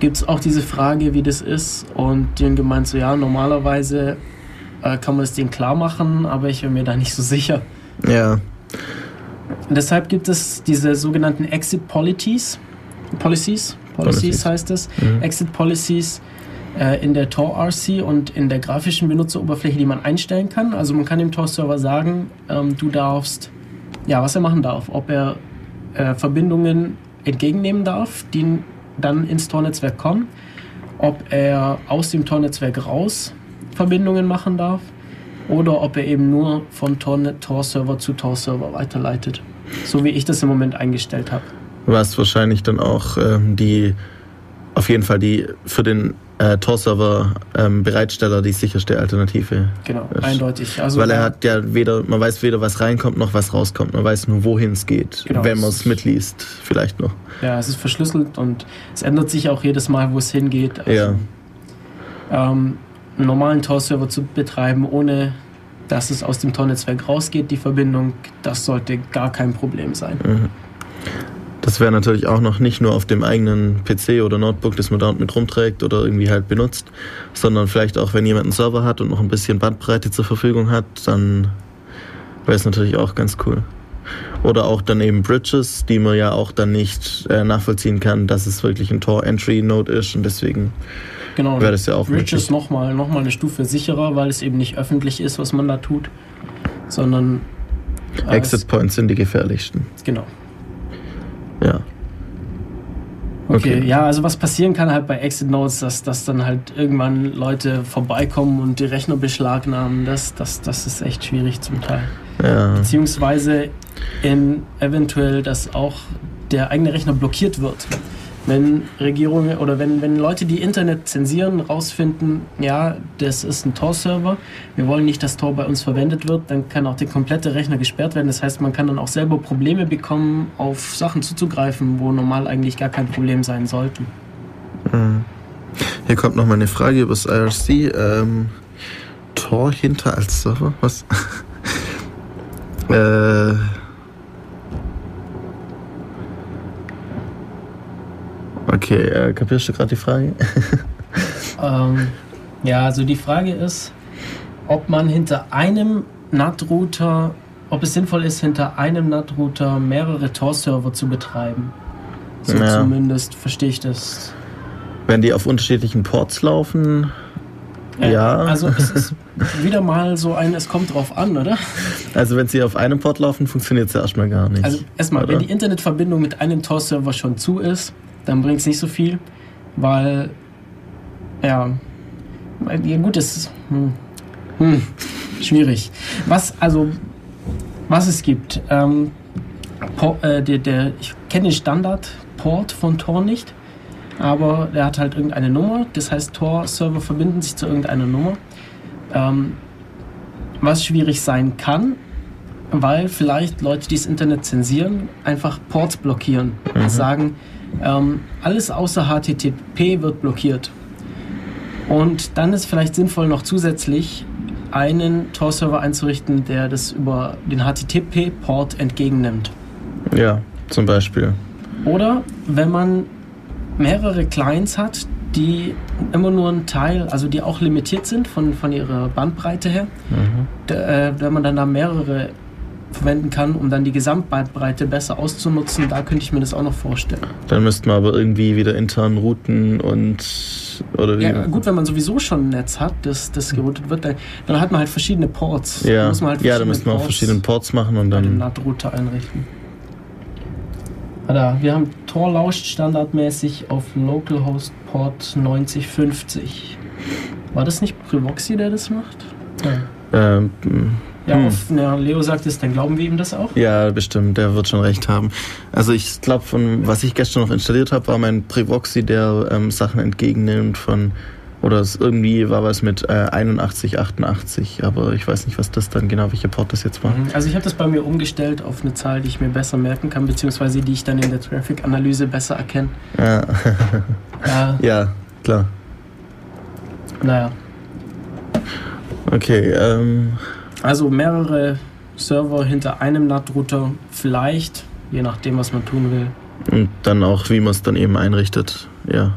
gibt es auch diese Frage, wie das ist. Und die haben gemeint, so ja, normalerweise äh, kann man es denen klar machen, aber ich bin mir da nicht so sicher. Ja. Und deshalb gibt es diese sogenannten Exit Policies. Policies, Policies heißt es. Mhm. Exit Policies äh, in der Tor-RC und in der grafischen Benutzeroberfläche, die man einstellen kann. Also man kann dem Tor-Server sagen, ähm, du darfst, ja, was er machen darf. Ob er äh, Verbindungen entgegennehmen darf, die dann ins Tor-Netzwerk kommen. Ob er aus dem Tor-Netzwerk raus Verbindungen machen darf oder ob er eben nur von Tor-Server zu Tor-Server weiterleitet. So wie ich das im Moment eingestellt habe. Was wahrscheinlich dann auch ähm, die, auf jeden Fall die für den äh, Tor-Server ähm, die sicherste Alternative. Genau, ist. eindeutig. Also Weil er hat ja weder, man weiß weder, was reinkommt noch was rauskommt. Man weiß nur, wohin es geht, genau, wenn man es mitliest, vielleicht noch. Ja, es ist verschlüsselt und es ändert sich auch jedes Mal, wo es hingeht. Also, ja. Ähm, einen normalen Tor-Server zu betreiben, ohne dass es aus dem Tor-Netzwerk rausgeht, die Verbindung, das sollte gar kein Problem sein. Mhm. Das wäre natürlich auch noch nicht nur auf dem eigenen PC oder Notebook, das man da mit rumträgt oder irgendwie halt benutzt, sondern vielleicht auch, wenn jemand einen Server hat und noch ein bisschen Bandbreite zur Verfügung hat, dann wäre es natürlich auch ganz cool. Oder auch dann eben Bridges, die man ja auch dann nicht äh, nachvollziehen kann, dass es wirklich ein Tor-Entry-Node ist und deswegen Genau, wäre das ja auch Bridge ist nochmal noch mal eine Stufe sicherer, weil es eben nicht öffentlich ist, was man da tut, sondern. Äh, Exit Points sind die gefährlichsten. Genau. Ja. Okay. okay, ja, also was passieren kann halt bei Exit Notes, dass, dass dann halt irgendwann Leute vorbeikommen und die Rechner beschlagnahmen, das, das, das ist echt schwierig zum Teil. Ja. Beziehungsweise in eventuell, dass auch der eigene Rechner blockiert wird wenn Regierungen oder wenn, wenn Leute, die Internet zensieren, rausfinden, ja, das ist ein Tor-Server, wir wollen nicht, dass Tor bei uns verwendet wird, dann kann auch der komplette Rechner gesperrt werden. Das heißt, man kann dann auch selber Probleme bekommen, auf Sachen zuzugreifen, wo normal eigentlich gar kein Problem sein sollten. Mhm. Hier kommt noch mal eine Frage über das IRC. Ähm, Tor hinter als Server? Was? (laughs) äh Okay, äh, kapierst du gerade die Frage? (laughs) ähm, ja, also die Frage ist, ob man hinter einem NAT-Router, ob es sinnvoll ist, hinter einem NAT-Router mehrere Tor-Server zu betreiben. So ja. zumindest verstehe ich das. Wenn die auf unterschiedlichen Ports laufen, äh, ja. Also es ist (laughs) wieder mal so ein, es kommt drauf an, oder? Also wenn sie auf einem Port laufen, funktioniert es ja erstmal gar nicht. Also erstmal, wenn die Internetverbindung mit einem Tor-Server schon zu ist, dann bringt es nicht so viel, weil Ja. Ja, gut, ist hm, hm, schwierig. Was, also, was es gibt, ähm, äh, der, der, ich kenne den Standard-Port von Tor nicht, aber der hat halt irgendeine Nummer. Das heißt, Tor-Server verbinden sich zu irgendeiner Nummer. Ähm, was schwierig sein kann, weil vielleicht Leute, die das Internet zensieren, einfach Ports blockieren. Mhm. Sagen, ähm, alles außer HTTP wird blockiert. Und dann ist vielleicht sinnvoll, noch zusätzlich einen Tor-Server einzurichten, der das über den HTTP-Port entgegennimmt. Ja, zum Beispiel. Oder wenn man mehrere Clients hat, die immer nur ein Teil, also die auch limitiert sind von, von ihrer Bandbreite her, mhm. da, äh, wenn man dann da mehrere verwenden kann, um dann die Gesamtbandbreite besser auszunutzen, da könnte ich mir das auch noch vorstellen. Dann müsste man aber irgendwie wieder intern routen und oder wie? Ja, gut, wenn man sowieso schon ein Netz hat, das, das geroutet wird, dann, dann hat man halt verschiedene Ports. Ja, da muss man halt ja da müsste man auch verschiedene Ports machen und dann den NAT-Router einrichten. Da, wir haben Tor lauscht standardmäßig auf Localhost Port 9050. War das nicht Privoxy, der das macht? Ja. Ähm, ja, hm. auf, ja, Leo sagt es, dann glauben wir ihm das auch? Ja, bestimmt, der wird schon recht haben. Also ich glaube, von was ich gestern noch installiert habe, war mein Privoxy, der ähm, Sachen entgegennimmt von oder es irgendwie war was mit äh, 81, 88, aber ich weiß nicht, was das dann genau, welcher Port das jetzt war. Mhm. Also ich habe das bei mir umgestellt auf eine Zahl, die ich mir besser merken kann, beziehungsweise die ich dann in der Traffic-Analyse besser erkenne. Ja. (laughs) ja. ja, klar. Naja. Okay, ähm. Also mehrere Server hinter einem NAT-Router, vielleicht, je nachdem, was man tun will. Und dann auch, wie man es dann eben einrichtet, ja.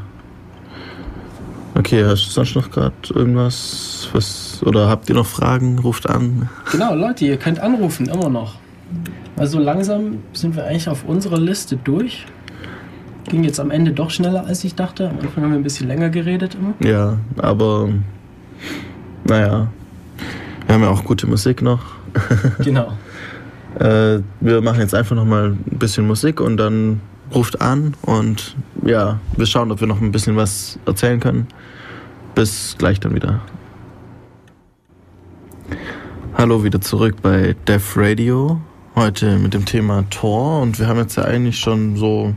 Okay, hast du sonst noch gerade irgendwas? Was, oder habt ihr noch Fragen? Ruft an. Genau, Leute, ihr könnt anrufen, immer noch. Also langsam sind wir eigentlich auf unserer Liste durch. Ging jetzt am Ende doch schneller, als ich dachte. Am Anfang haben wir ein bisschen länger geredet immer. Ja, aber naja, wir haben ja auch gute Musik noch. (laughs) Genau. (laughs) äh, wir machen jetzt einfach noch mal ein bisschen Musik und dann ruft an und ja, wir schauen, ob wir noch ein bisschen was erzählen können. Bis gleich dann wieder. Hallo wieder zurück bei Def Radio. Heute mit dem Thema Tor und wir haben jetzt ja eigentlich schon so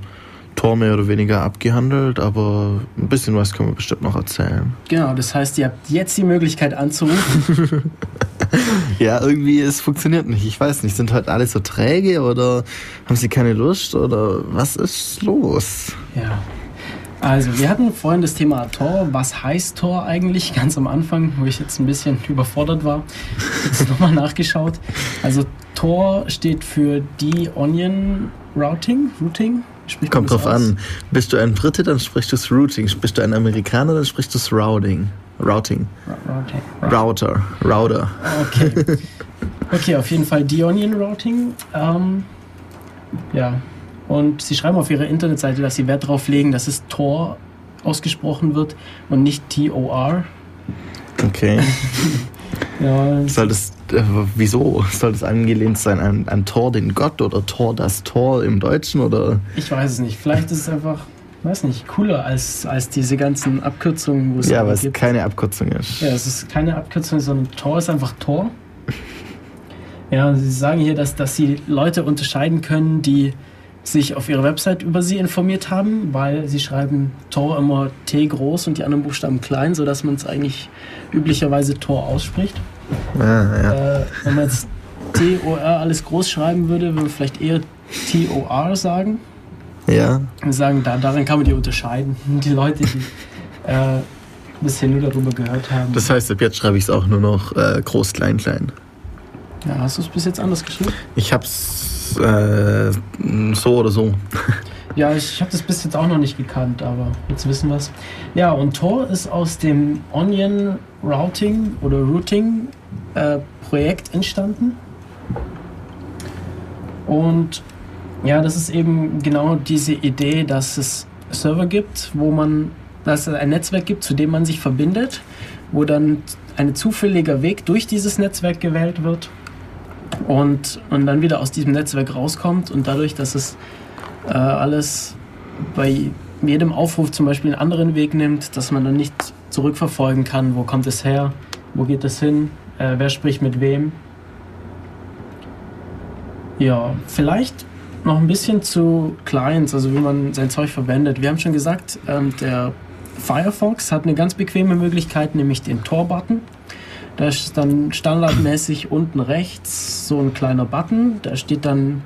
Tor mehr oder weniger abgehandelt, aber ein bisschen was können wir bestimmt noch erzählen. Genau, das heißt, ihr habt jetzt die Möglichkeit anzurufen. (laughs) ja, irgendwie, es funktioniert nicht. Ich weiß nicht, sind heute alle so träge oder haben sie keine Lust oder was ist los? Ja. Also, wir hatten vorhin das Thema Tor. Was heißt Tor eigentlich? Ganz am Anfang, wo ich jetzt ein bisschen überfordert war. Jetzt (laughs) nochmal nachgeschaut. Also, Tor steht für die Onion Routing. Routing. Spricht Kommt drauf aus? an. Bist du ein Brite, dann sprichst du es Routing. Bist du ein Amerikaner, dann sprichst du es Routing. Routing. Routing. Router. Router. Okay. (laughs) Okay, auf jeden Fall die Onion Routing. Ähm, ja, und sie schreiben auf ihrer Internetseite, dass sie Wert darauf legen, dass es Tor ausgesprochen wird und nicht T-O-R. Okay. (laughs) ja. Soll das, äh, wieso? Soll das angelehnt sein an, an Tor den Gott oder Tor das Tor im Deutschen oder? Ich weiß es nicht. Vielleicht ist es einfach, weiß nicht, cooler als, als diese ganzen Abkürzungen, wo es Ja, weil es keine Abkürzung ist. Ja, es ist keine Abkürzung, sondern Tor ist einfach Tor. (laughs) Ja, sie sagen hier, dass, dass sie Leute unterscheiden können, die sich auf ihrer Website über sie informiert haben, weil sie schreiben Tor immer T groß und die anderen Buchstaben klein, sodass man es eigentlich üblicherweise Tor ausspricht. Ja, ja. Äh, wenn man jetzt T-O-R alles groß schreiben würde, würde man vielleicht eher T-O-R sagen. Ja. Wir sagen, da, daran kann man die unterscheiden. (laughs) Die Leute, die äh, bisher nur darüber gehört haben. Das heißt, ab jetzt schreibe ich es auch nur noch äh, groß, klein, klein. Ja, hast du es bis jetzt anders geschrieben? Ich habe es äh, so oder so. (laughs) Ja, ich habe das bis jetzt auch noch nicht gekannt, aber jetzt wissen wir es. Ja, und Tor ist aus dem Onion Routing oder Routing äh, Projekt entstanden. Und ja, das ist eben genau diese Idee, dass es Server gibt, wo man, dass es ein Netzwerk gibt, zu dem man sich verbindet, wo dann ein zufälliger Weg durch dieses Netzwerk gewählt wird und, und dann wieder aus diesem Netzwerk rauskommt und dadurch, dass es äh, alles bei jedem Aufruf zum Beispiel einen anderen Weg nimmt, dass man dann nicht zurückverfolgen kann, wo kommt es her, wo geht es hin, äh, wer spricht mit wem. Ja, vielleicht noch ein bisschen zu Clients, also wie man sein Zeug verwendet. Wir haben schon gesagt, ähm, der Firefox hat eine ganz bequeme Möglichkeit, nämlich den Tor-Button. Da ist dann standardmäßig unten rechts so ein kleiner Button. Da steht dann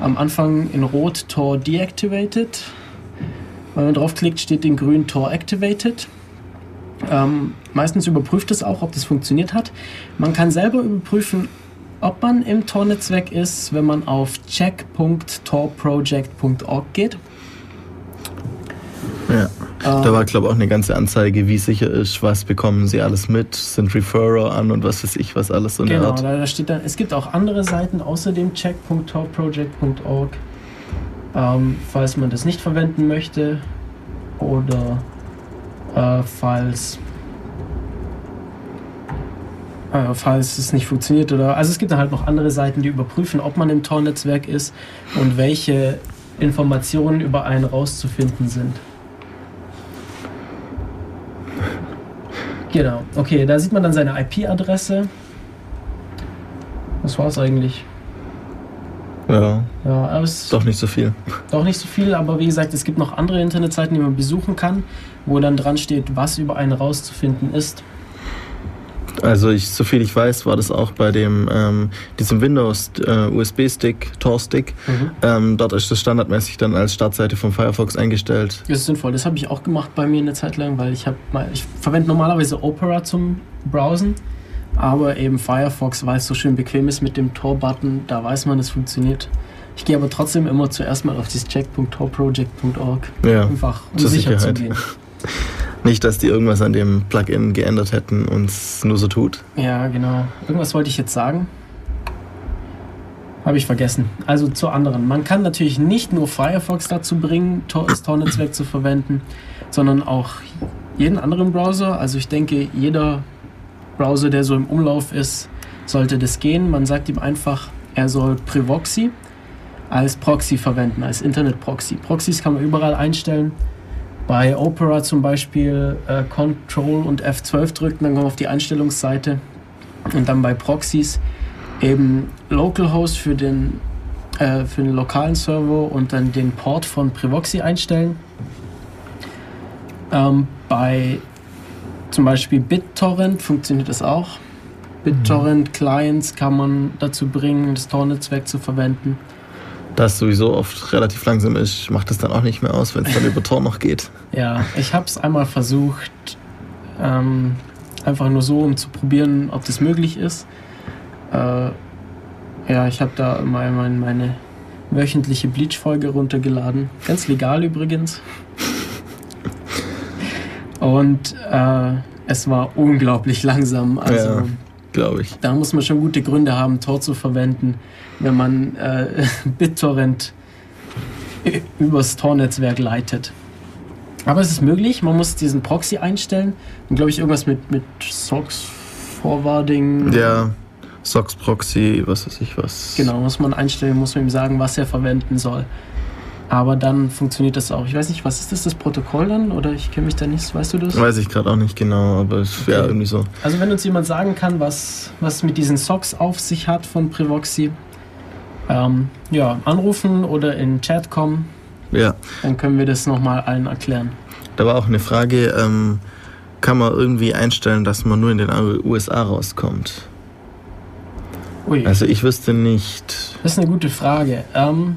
am Anfang in Rot Tor Deactivated. Wenn man draufklickt, steht in grün Tor Activated. Ähm, meistens überprüft es auch, ob das funktioniert hat. Man kann selber überprüfen, ob man im Tor-Netzwerk ist, wenn man auf check.torproject.org geht. Ja. Ähm, da war, glaube ich, auch eine ganze Anzeige, wie sicher ist, was bekommen sie alles mit, sind Referrer an und was weiß ich, was alles so eine genau, Art. Genau, da steht dann, es gibt auch andere Seiten außer dem check.torproject.org, ähm, falls man das nicht verwenden möchte oder äh, falls äh, falls es nicht funktioniert oder also es gibt dann halt noch andere Seiten, die überprüfen, ob man im Tor-Netzwerk ist und welche Informationen über einen rauszufinden sind. Genau, okay, da sieht man dann seine IP-Adresse. Das war's eigentlich. Ja. Ja, aber es doch nicht so viel. Doch nicht so viel, aber wie gesagt, es gibt noch andere Internetseiten, die man besuchen kann, wo dann dran steht, was über einen rauszufinden ist. Also ich, soviel ich weiß, war das auch bei dem ähm, diesem Windows äh, USB-Stick, Tor-Stick. Mhm. Ähm, dort ist das standardmäßig dann als Startseite vom Firefox eingestellt. Das ist sinnvoll. Das habe ich auch gemacht bei mir eine Zeit lang, weil ich habe ich verwende normalerweise Opera zum Browsen, aber eben Firefox, weil es so schön bequem ist mit dem Tor-Button, da weiß man, es funktioniert. Ich gehe aber trotzdem immer zuerst mal auf dieses check.torproject.org. Ja, einfach um sicher Sicherheit. zu gehen. (laughs) Nicht, dass die irgendwas an dem Plugin geändert hätten und es nur so tut. Ja, genau. Irgendwas wollte ich jetzt sagen. Habe ich vergessen. Also zu anderen. Man kann natürlich nicht nur Firefox dazu bringen, das Tor-Netzwerk zu verwenden, sondern auch jeden anderen Browser. Also ich denke, jeder Browser, der so im Umlauf ist, sollte das gehen. Man sagt ihm einfach, er soll Privoxy als Proxy verwenden, als Internet-Proxy. Proxys kann man überall einstellen. Bei Opera zum Beispiel äh, Control und F12 drücken, dann kommen wir auf die Einstellungsseite und dann bei Proxys eben Localhost für den, äh, für den lokalen Server und dann den Port von Privoxy einstellen. Ähm, bei zum Beispiel BitTorrent funktioniert das auch. BitTorrent Clients kann man dazu bringen, das Tor-Netzwerk zu verwenden das sowieso oft relativ langsam ist, macht es dann auch nicht mehr aus, wenn es dann über Tor noch geht. Ja, ich habe es einmal versucht, ähm, einfach nur so, um zu probieren, ob das möglich ist. Äh, ja, ich habe da mal mein, meine wöchentliche Bleach-Folge runtergeladen. Ganz legal übrigens. Und äh, es war unglaublich langsam. Also, ja, glaube ich. Da muss man schon gute Gründe haben, Tor zu verwenden wenn man äh, (laughs) BitTorrent übers Tor-Netzwerk leitet. Aber es ist möglich, man muss diesen Proxy einstellen. Und glaube ich, irgendwas mit, mit Socks Forwarding. Ja, Socks Proxy, was weiß ich was. Genau, muss man einstellen, muss man ihm sagen, was er verwenden soll. Aber dann funktioniert das auch. Ich weiß nicht, was ist das, das Protokoll dann? Oder ich kenne mich da nicht, weißt du das? Weiß ich gerade auch nicht genau, aber es okay. wäre irgendwie so. Also wenn uns jemand sagen kann, was, was mit diesen Socks auf sich hat von Privoxy, ähm, ja, anrufen oder in den Chat kommen. Ja. Dann können wir das nochmal allen erklären. Da war auch eine Frage, ähm, kann man irgendwie einstellen, dass man nur in den USA rauskommt? Ui. Also ich wüsste nicht. Das ist eine gute Frage. Ähm,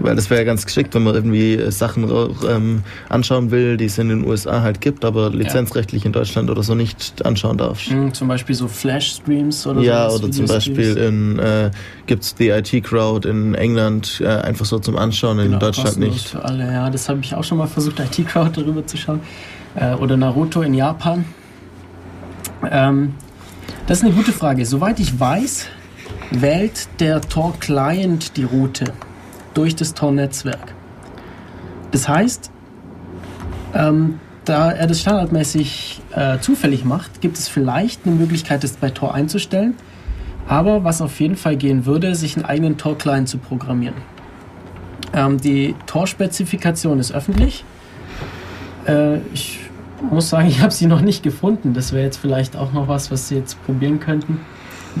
weil das wäre ja ganz geschickt, wenn man irgendwie äh, Sachen ähm, anschauen will, die es in den USA halt gibt, aber lizenzrechtlich ja. in Deutschland oder so nicht anschauen darf. Mhm, zum Beispiel so Flash-Streams oder so. Ja, oder zum Beispiel in, äh, gibt es die IT-Crowd in England äh, einfach so zum Anschauen, genau, in Deutschland nicht. Für alle, ja, das habe ich auch schon mal versucht, IT-Crowd (laughs) darüber zu schauen. Äh, oder Naruto in Japan. Ähm, das ist eine gute Frage. Soweit ich weiß, wählt der Tor-Client die Route durch das Tor-Netzwerk. Das heißt, ähm, da er das standardmäßig äh, zufällig macht, gibt es vielleicht eine Möglichkeit, das bei Tor einzustellen. Aber was auf jeden Fall gehen würde, sich einen eigenen Tor-Client zu programmieren. Ähm, die Tor-Spezifikation ist öffentlich. Äh, ich muss sagen, (laughs) ich habe sie noch nicht gefunden. Das wäre jetzt vielleicht auch noch was, was Sie jetzt probieren könnten,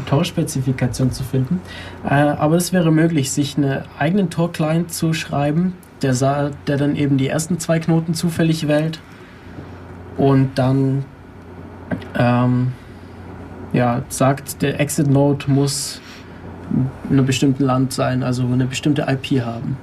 Tor-Spezifikation zu finden. Äh, aber es wäre möglich, sich einen eigenen Tor-Client zu schreiben, der, der dann eben die ersten zwei Knoten zufällig wählt und dann ähm, ja, sagt, der Exit-Node muss in einem bestimmten Land sein, also eine bestimmte IP haben.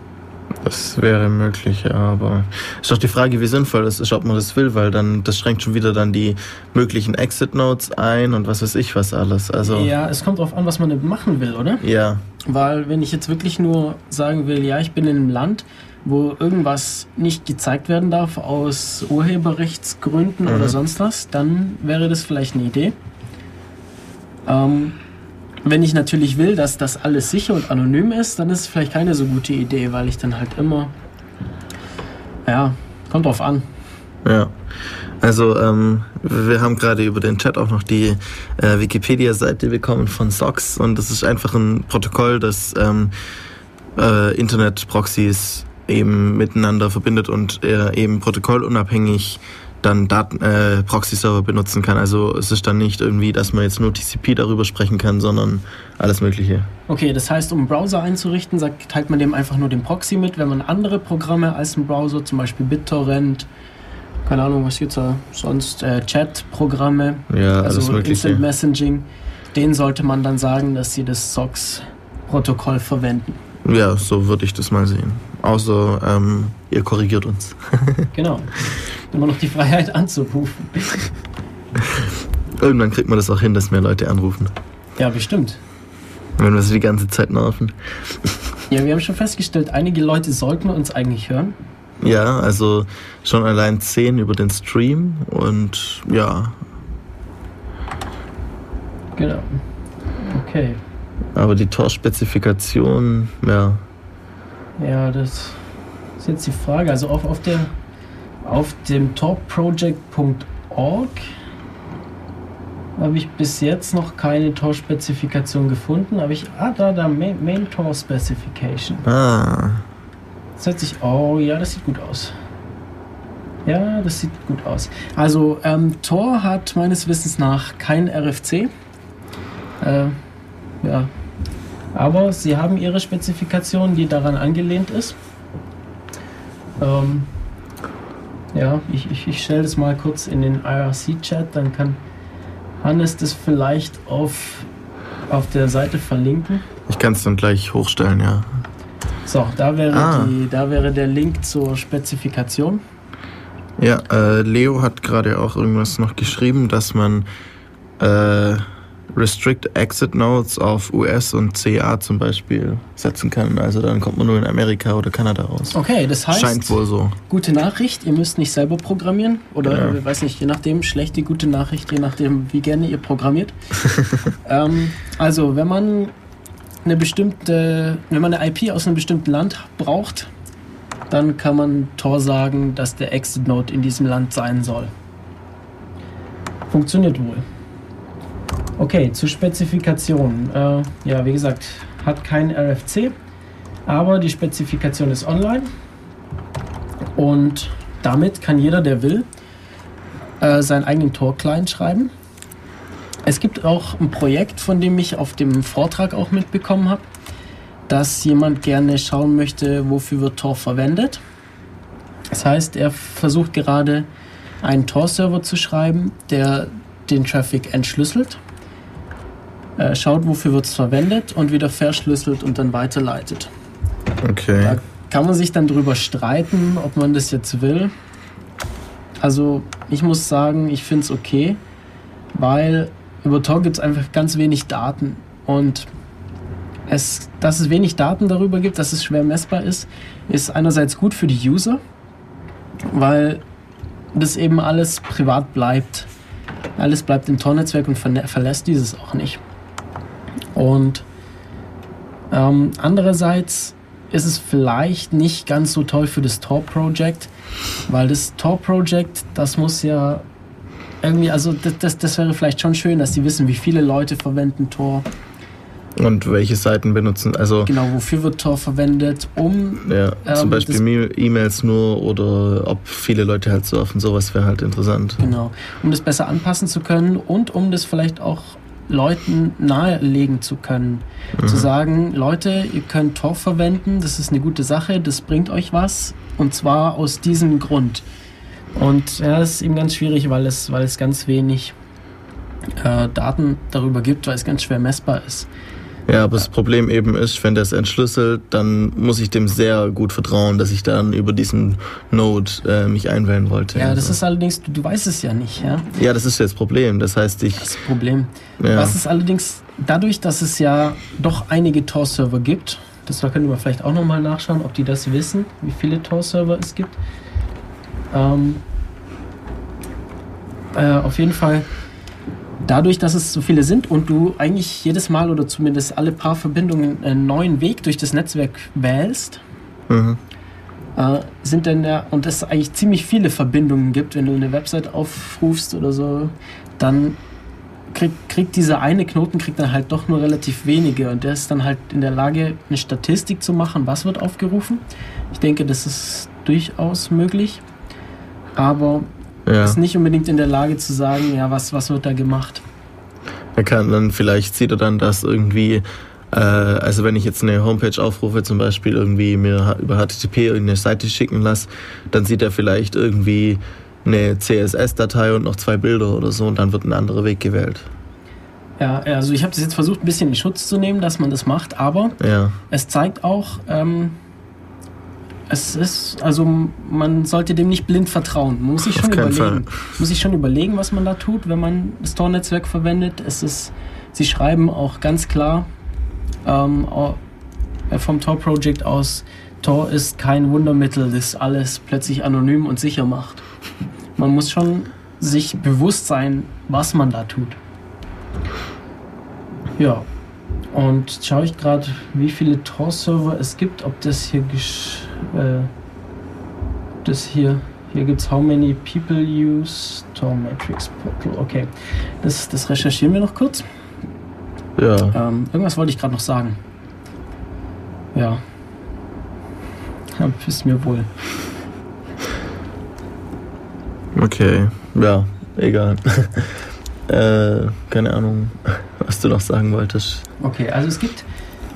Das wäre möglich, ja, aber ist doch die Frage, wie sinnvoll das ist, ob man das will, weil dann das schränkt schon wieder dann die möglichen Exit Nodes ein und was weiß ich was alles. Also ja, es kommt darauf an, was man machen will, oder? Ja. Weil wenn ich jetzt wirklich nur sagen will, ja, ich bin in einem Land, wo irgendwas nicht gezeigt werden darf aus Urheberrechtsgründen mhm. oder sonst was, dann wäre das vielleicht eine Idee. Ähm, wenn ich natürlich will, dass das alles sicher und anonym ist, dann ist es vielleicht keine so gute Idee, weil ich dann halt immer. Ja, kommt drauf an. Ja. Also ähm, wir haben gerade über den Chat auch noch die äh, Wikipedia-Seite bekommen von SOX und das ist einfach ein Protokoll, das ähm, äh, Internet-Proxys eben miteinander verbindet und äh, eben protokollunabhängig dann Daten, äh, Proxy-Server benutzen kann. Also es ist dann nicht irgendwie, dass man jetzt nur TCP darüber sprechen kann, sondern alles Mögliche. Okay, das heißt, um einen Browser einzurichten, sagt, teilt man dem einfach nur den Proxy mit. Wenn man andere Programme als ein Browser, zum Beispiel BitTorrent, keine Ahnung, was gibt's da sonst, äh, Chat-Programme, ja, also Instant Messaging, denen sollte man dann sagen, dass sie das SOX-Protokoll verwenden. Ja, so würde ich das mal sehen. Außer ähm, ihr korrigiert uns. (laughs) genau. Immer noch die Freiheit anzurufen. Irgendwann kriegt man das auch hin, dass mehr Leute anrufen. Ja, bestimmt. Wenn wir sie die ganze Zeit nerven. Ja, wir haben schon festgestellt, einige Leute sollten uns eigentlich hören. Ja, also schon allein 10 über den Stream und ja. Genau. Okay. Aber die Tor-Spezifikation, ja. Ja, das ist jetzt die Frage. Also auf, auf, der, auf dem torproject.org habe ich bis jetzt noch keine Tor-Spezifikation gefunden. Aber ich. Ah, da, da, Main, Main Tor Specification. Ah. Das hört sich. Oh, ja, das sieht gut aus. Ja, das sieht gut aus. Also, ähm, Tor hat meines Wissens nach kein RFC. Äh, ja. Aber sie haben ihre Spezifikation, die daran angelehnt ist. Ähm, ja, ich, ich, ich stelle das mal kurz in den IRC-Chat, dann kann Hannes das vielleicht auf, auf der Seite verlinken. Ich kann es dann gleich hochstellen, ja. So, da wäre, ah. die, da wäre der Link zur Spezifikation. Ja, äh, Leo hat gerade auch irgendwas noch geschrieben, dass man äh, Restrict Exit Nodes auf US und CA zum Beispiel setzen kann. Also dann kommt man nur in Amerika oder Kanada raus. Okay, das heißt. Scheint wohl so. Gute Nachricht, ihr müsst nicht selber programmieren. Oder, ja. weiß nicht, je nachdem, schlechte, gute Nachricht, je nachdem, wie gerne ihr programmiert. (laughs) ähm, also, wenn man eine bestimmte, wenn man eine IP aus einem bestimmten Land braucht, dann kann man Tor sagen, dass der Exit Node in diesem Land sein soll. Funktioniert wohl. Okay, zur Spezifikation. Äh, ja, wie gesagt, hat kein RFC, aber die Spezifikation ist online und damit kann jeder, der will, äh, seinen eigenen Tor-Client schreiben. Es gibt auch ein Projekt, von dem ich auf dem Vortrag auch mitbekommen habe, dass jemand gerne schauen möchte, wofür wird Tor verwendet. Das heißt, er versucht gerade einen Tor-Server zu schreiben, der den Traffic entschlüsselt äh, schaut, wofür wird es verwendet und wieder verschlüsselt und dann weiterleitet. Okay. Da kann man sich dann drüber streiten, ob man das jetzt will. Also ich muss sagen, ich finde es okay, weil über Tor gibt es einfach ganz wenig Daten und es, dass es wenig Daten darüber gibt, dass es schwer messbar ist, ist einerseits gut für die User, weil das eben alles privat bleibt. Alles bleibt im Tor-Netzwerk und verlässt dieses auch nicht. Und ähm, andererseits ist es vielleicht nicht ganz so toll für das Tor-Project, weil das Tor-Project, das muss ja irgendwie, also das, das, das wäre vielleicht schon schön, dass die wissen, wie viele Leute verwenden Tor. Und welche Seiten benutzen, also... Genau, wofür wird Tor verwendet, um... Ja, zum ähm, Beispiel E-Mails nur oder ob viele Leute halt surfen, sowas wäre halt interessant. Genau, um das besser anpassen zu können und um das vielleicht auch Leuten nahelegen zu können. Mhm. Zu sagen, Leute, ihr könnt Tor verwenden, das ist eine gute Sache, das bringt euch was und zwar aus diesem Grund. Und ja, das ist eben ganz schwierig, weil es, weil es ganz wenig äh, Daten darüber gibt, weil es ganz schwer messbar ist. Ja, aber das Problem eben ist, wenn der es entschlüsselt, dann muss ich dem sehr gut vertrauen, dass ich dann über diesen Node äh, mich einwählen wollte. Ja, das also. ist allerdings, du, du, weißt es ja nicht, ja? Ja, das ist ja das Problem. Das heißt, ich. Das Problem. Ja. Was ist allerdings dadurch, dass es ja doch einige Tor-Server gibt, das können wir vielleicht auch nochmal nachschauen, ob die das wissen, wie viele Tor-Server es gibt. Ähm, äh, auf jeden Fall dadurch, dass es so viele sind und du eigentlich jedes Mal oder zumindest alle paar Verbindungen einen neuen Weg durch das Netzwerk wählst, mhm. äh, sind dann ja, und es eigentlich ziemlich viele Verbindungen gibt, wenn du eine Website aufrufst oder so, dann kriegt, kriegt dieser eine Knoten kriegt dann halt doch nur relativ wenige und der ist dann halt in der Lage, eine Statistik zu machen, was wird aufgerufen. Ich denke, das ist durchaus möglich, aber ja. ist nicht unbedingt in der Lage zu sagen, ja, was, was wird da gemacht. Er kann dann, vielleicht sieht er dann, dass irgendwie, äh, also wenn ich jetzt eine Homepage aufrufe, zum Beispiel irgendwie mir über HTTP irgendeine Seite schicken lasse, dann sieht er vielleicht irgendwie eine CSS-Datei und noch zwei Bilder oder so und dann wird ein anderer Weg gewählt. Ja, also ich habe das jetzt versucht, ein bisschen in Schutz zu nehmen, dass man das macht, aber ja. es zeigt auch, ähm, es ist, also man sollte dem nicht blind vertrauen. Man muss sich schon überlegen. Fall. Muss sich schon überlegen, was man da tut, wenn man das Tor-Netzwerk verwendet. Es ist, sie schreiben auch ganz klar ähm, vom Tor-Project aus, Tor ist kein Wundermittel, das alles plötzlich anonym und sicher macht. Man muss schon sich bewusst sein, was man da tut. Ja, und schaue ich gerade, wie viele Tor-Server es gibt, ob das hier äh, das hier hier gibt es How many people use Tor Matrix Portal. Okay, das, das recherchieren wir noch kurz. Ja. Ähm, irgendwas wollte ich gerade noch sagen. Ja. ja. (laughs) Ist mir wohl. Okay, ja, egal. (laughs) äh, keine Ahnung, (laughs) was du noch sagen wolltest. Okay, also es gibt,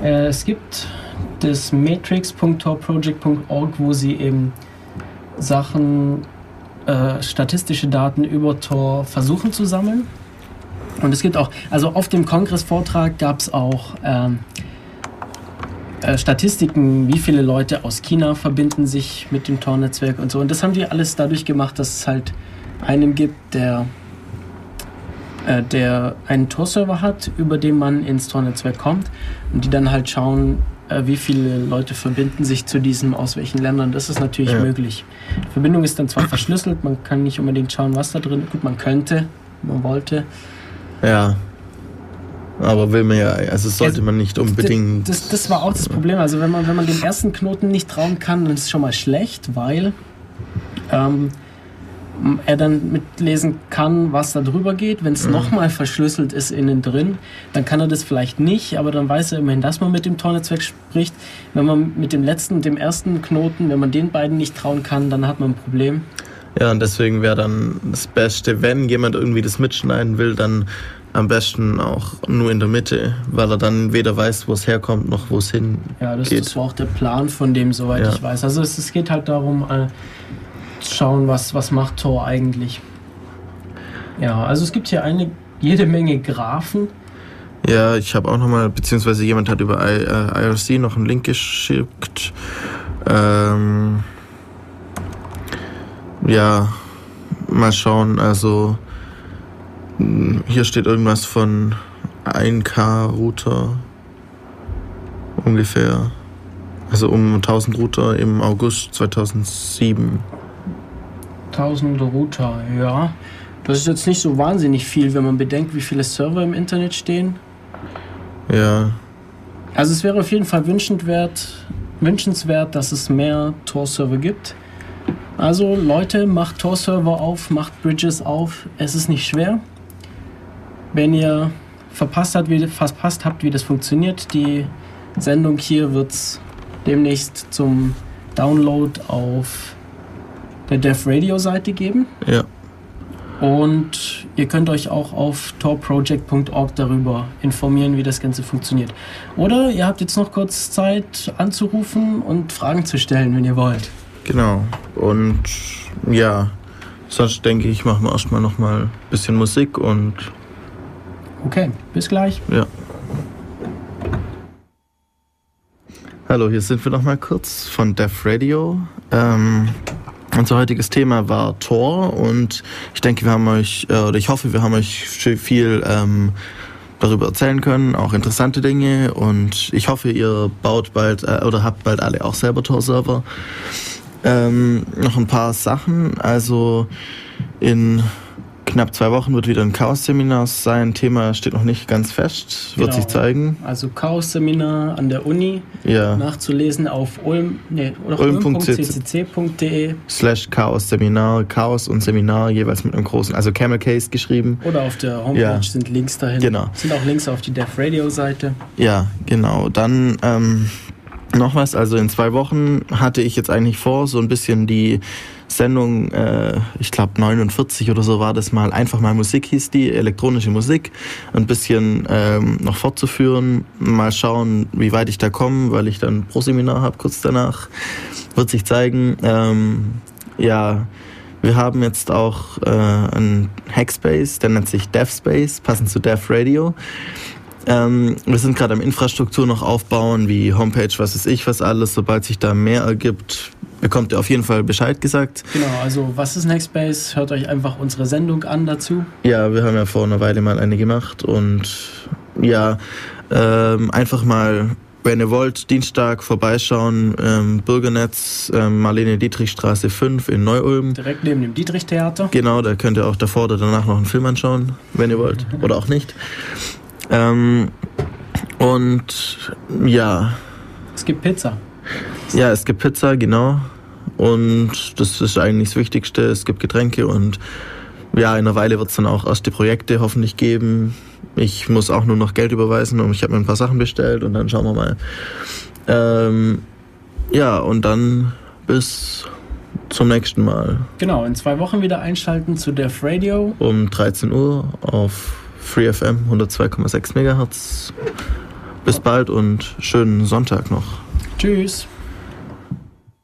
äh, es gibt das matrix.torproject.org, wo sie eben Sachen, äh, statistische Daten über Tor versuchen zu sammeln. Und es gibt auch, also auf dem Kongressvortrag gab es auch ähm, äh, Statistiken, wie viele Leute aus China verbinden sich mit dem Tor-Netzwerk und so. Und das haben die alles dadurch gemacht, dass es halt einen gibt, der äh, der einen Tor-Server hat, über den man ins Tor-Netzwerk kommt und die dann halt schauen, wie viele Leute verbinden sich zu diesem, aus welchen Ländern. Das ist natürlich ja. möglich. Die Verbindung ist dann zwar verschlüsselt, man kann nicht unbedingt schauen, was da drin ist. Gut, man könnte, man wollte. Ja. Aber will man ja, also sollte man nicht unbedingt. Das, das, war auch das Problem. Also wenn man, wenn man dem ersten Knoten nicht trauen kann, dann ist es schon mal schlecht, weil ähm, er dann mitlesen kann, was da drüber geht. Wenn es mhm. nochmal verschlüsselt ist innen drin, dann kann er das vielleicht nicht, aber dann weiß er immerhin, dass man mit dem Tornetzwerk spricht. Wenn man mit dem letzten dem ersten Knoten, wenn man den beiden nicht trauen kann, dann hat man ein Problem. Ja, und deswegen wäre dann das Beste, wenn jemand irgendwie das mitschneiden will, dann am besten auch nur in der Mitte, weil er dann weder weiß, wo es herkommt, noch wo es hin Ja, das, das, war auch der Plan von dem, soweit ja. ich weiß. Also es, es geht halt darum, äh, schauen, was, was macht Tor eigentlich. Ja, also es gibt hier eine jede Menge Graphen. Ja, ich habe auch nochmal, beziehungsweise jemand hat über I, äh, IRC noch einen Link geschickt. Ähm, ja, mal schauen, also hm, hier steht irgendwas von 1K-Router ungefähr. Also um 1000 Router im August 2007. 1000 Router, ja. Das ist jetzt nicht so wahnsinnig viel, wenn man bedenkt, wie viele Server im Internet stehen. Ja. Also es wäre auf jeden Fall wünschenswert, wünschenswert dass es mehr Tor-Server gibt. Also Leute, macht Tor-Server auf, macht Bridges auf. Es ist nicht schwer. Wenn ihr verpasst, hat, wie, verpasst habt, wie das funktioniert, die Sendung hier wird es demnächst zum Download auf der Dev Radio Seite geben. Ja. Und ihr könnt euch auch auf torproject.org darüber informieren, wie das Ganze funktioniert. Oder ihr habt jetzt noch kurz Zeit anzurufen und Fragen zu stellen, wenn ihr wollt. Genau. Und ja, sonst denke ich, machen wir erstmal nochmal ein bisschen Musik und. Okay, bis gleich. Ja. Hallo, hier sind wir nochmal kurz von Def Radio. Ähm, unser heutiges Thema war Tor und ich denke, wir haben euch, äh, oder ich hoffe, wir haben euch viel ähm, darüber erzählen können, auch interessante Dinge und ich hoffe, ihr baut bald äh, oder habt bald alle auch selber Tor-Server. Ähm, noch ein paar Sachen, also in knapp zwei Wochen wird wieder ein Chaos-Seminar sein. Thema steht noch nicht ganz fest, wird genau. sich zeigen. Also Chaos-Seminar an der Uni. Ja. Nachzulesen auf ulm, nee, ulm.ccc.de slash Chaos-Seminar. Chaos und Seminar jeweils mit einem großen, also Camel Case geschrieben. Oder auf der Homepage ja. sind Links dahin. Genau. Sind auch Links auf die Dev Radio Seite. Ja, genau. Dann ähm, noch was, also in zwei Wochen hatte ich jetzt eigentlich vor, so ein bisschen die Sendung, äh, ich glaube 49 oder so war das mal, einfach mal Musik hieß die, elektronische Musik, ein bisschen ähm, noch fortzuführen, mal schauen, wie weit ich da komme, weil ich dann Pro-Seminar habe kurz danach, wird sich zeigen. Ähm, ja, wir haben jetzt auch äh, einen Hackspace, der nennt sich DevSpace, passend zu Dev Radio. Ähm, wir sind gerade am Infrastruktur noch aufbauen, wie Homepage, was ist ich, was alles. Sobald sich da mehr ergibt, bekommt ihr auf jeden Fall Bescheid gesagt. Genau, also was ist Nextbase? Hört euch einfach unsere Sendung an dazu. Ja, wir haben ja vor einer Weile mal eine gemacht und ja, ähm, einfach mal, wenn ihr wollt, Dienstag vorbeischauen, ähm, Bürgernetz, ähm, Marlene Dietrichstraße 5 in Neu-Ulm. Direkt neben dem Dietrich-Theater. Genau, da könnt ihr auch davor oder danach noch einen Film anschauen, wenn ihr wollt oder auch nicht. Ähm, und ja. Es gibt Pizza. Ja, es gibt Pizza, genau. Und das ist eigentlich das Wichtigste. Es gibt Getränke und ja, in einer Weile wird es dann auch erste Projekte hoffentlich geben. Ich muss auch nur noch Geld überweisen und ich habe mir ein paar Sachen bestellt und dann schauen wir mal. Ähm, ja, und dann bis zum nächsten Mal. Genau, in zwei Wochen wieder einschalten zu Def Radio. Um 13 Uhr auf FreeFM 102,6 MHz. Bis bald und schönen Sonntag noch. Tschüss.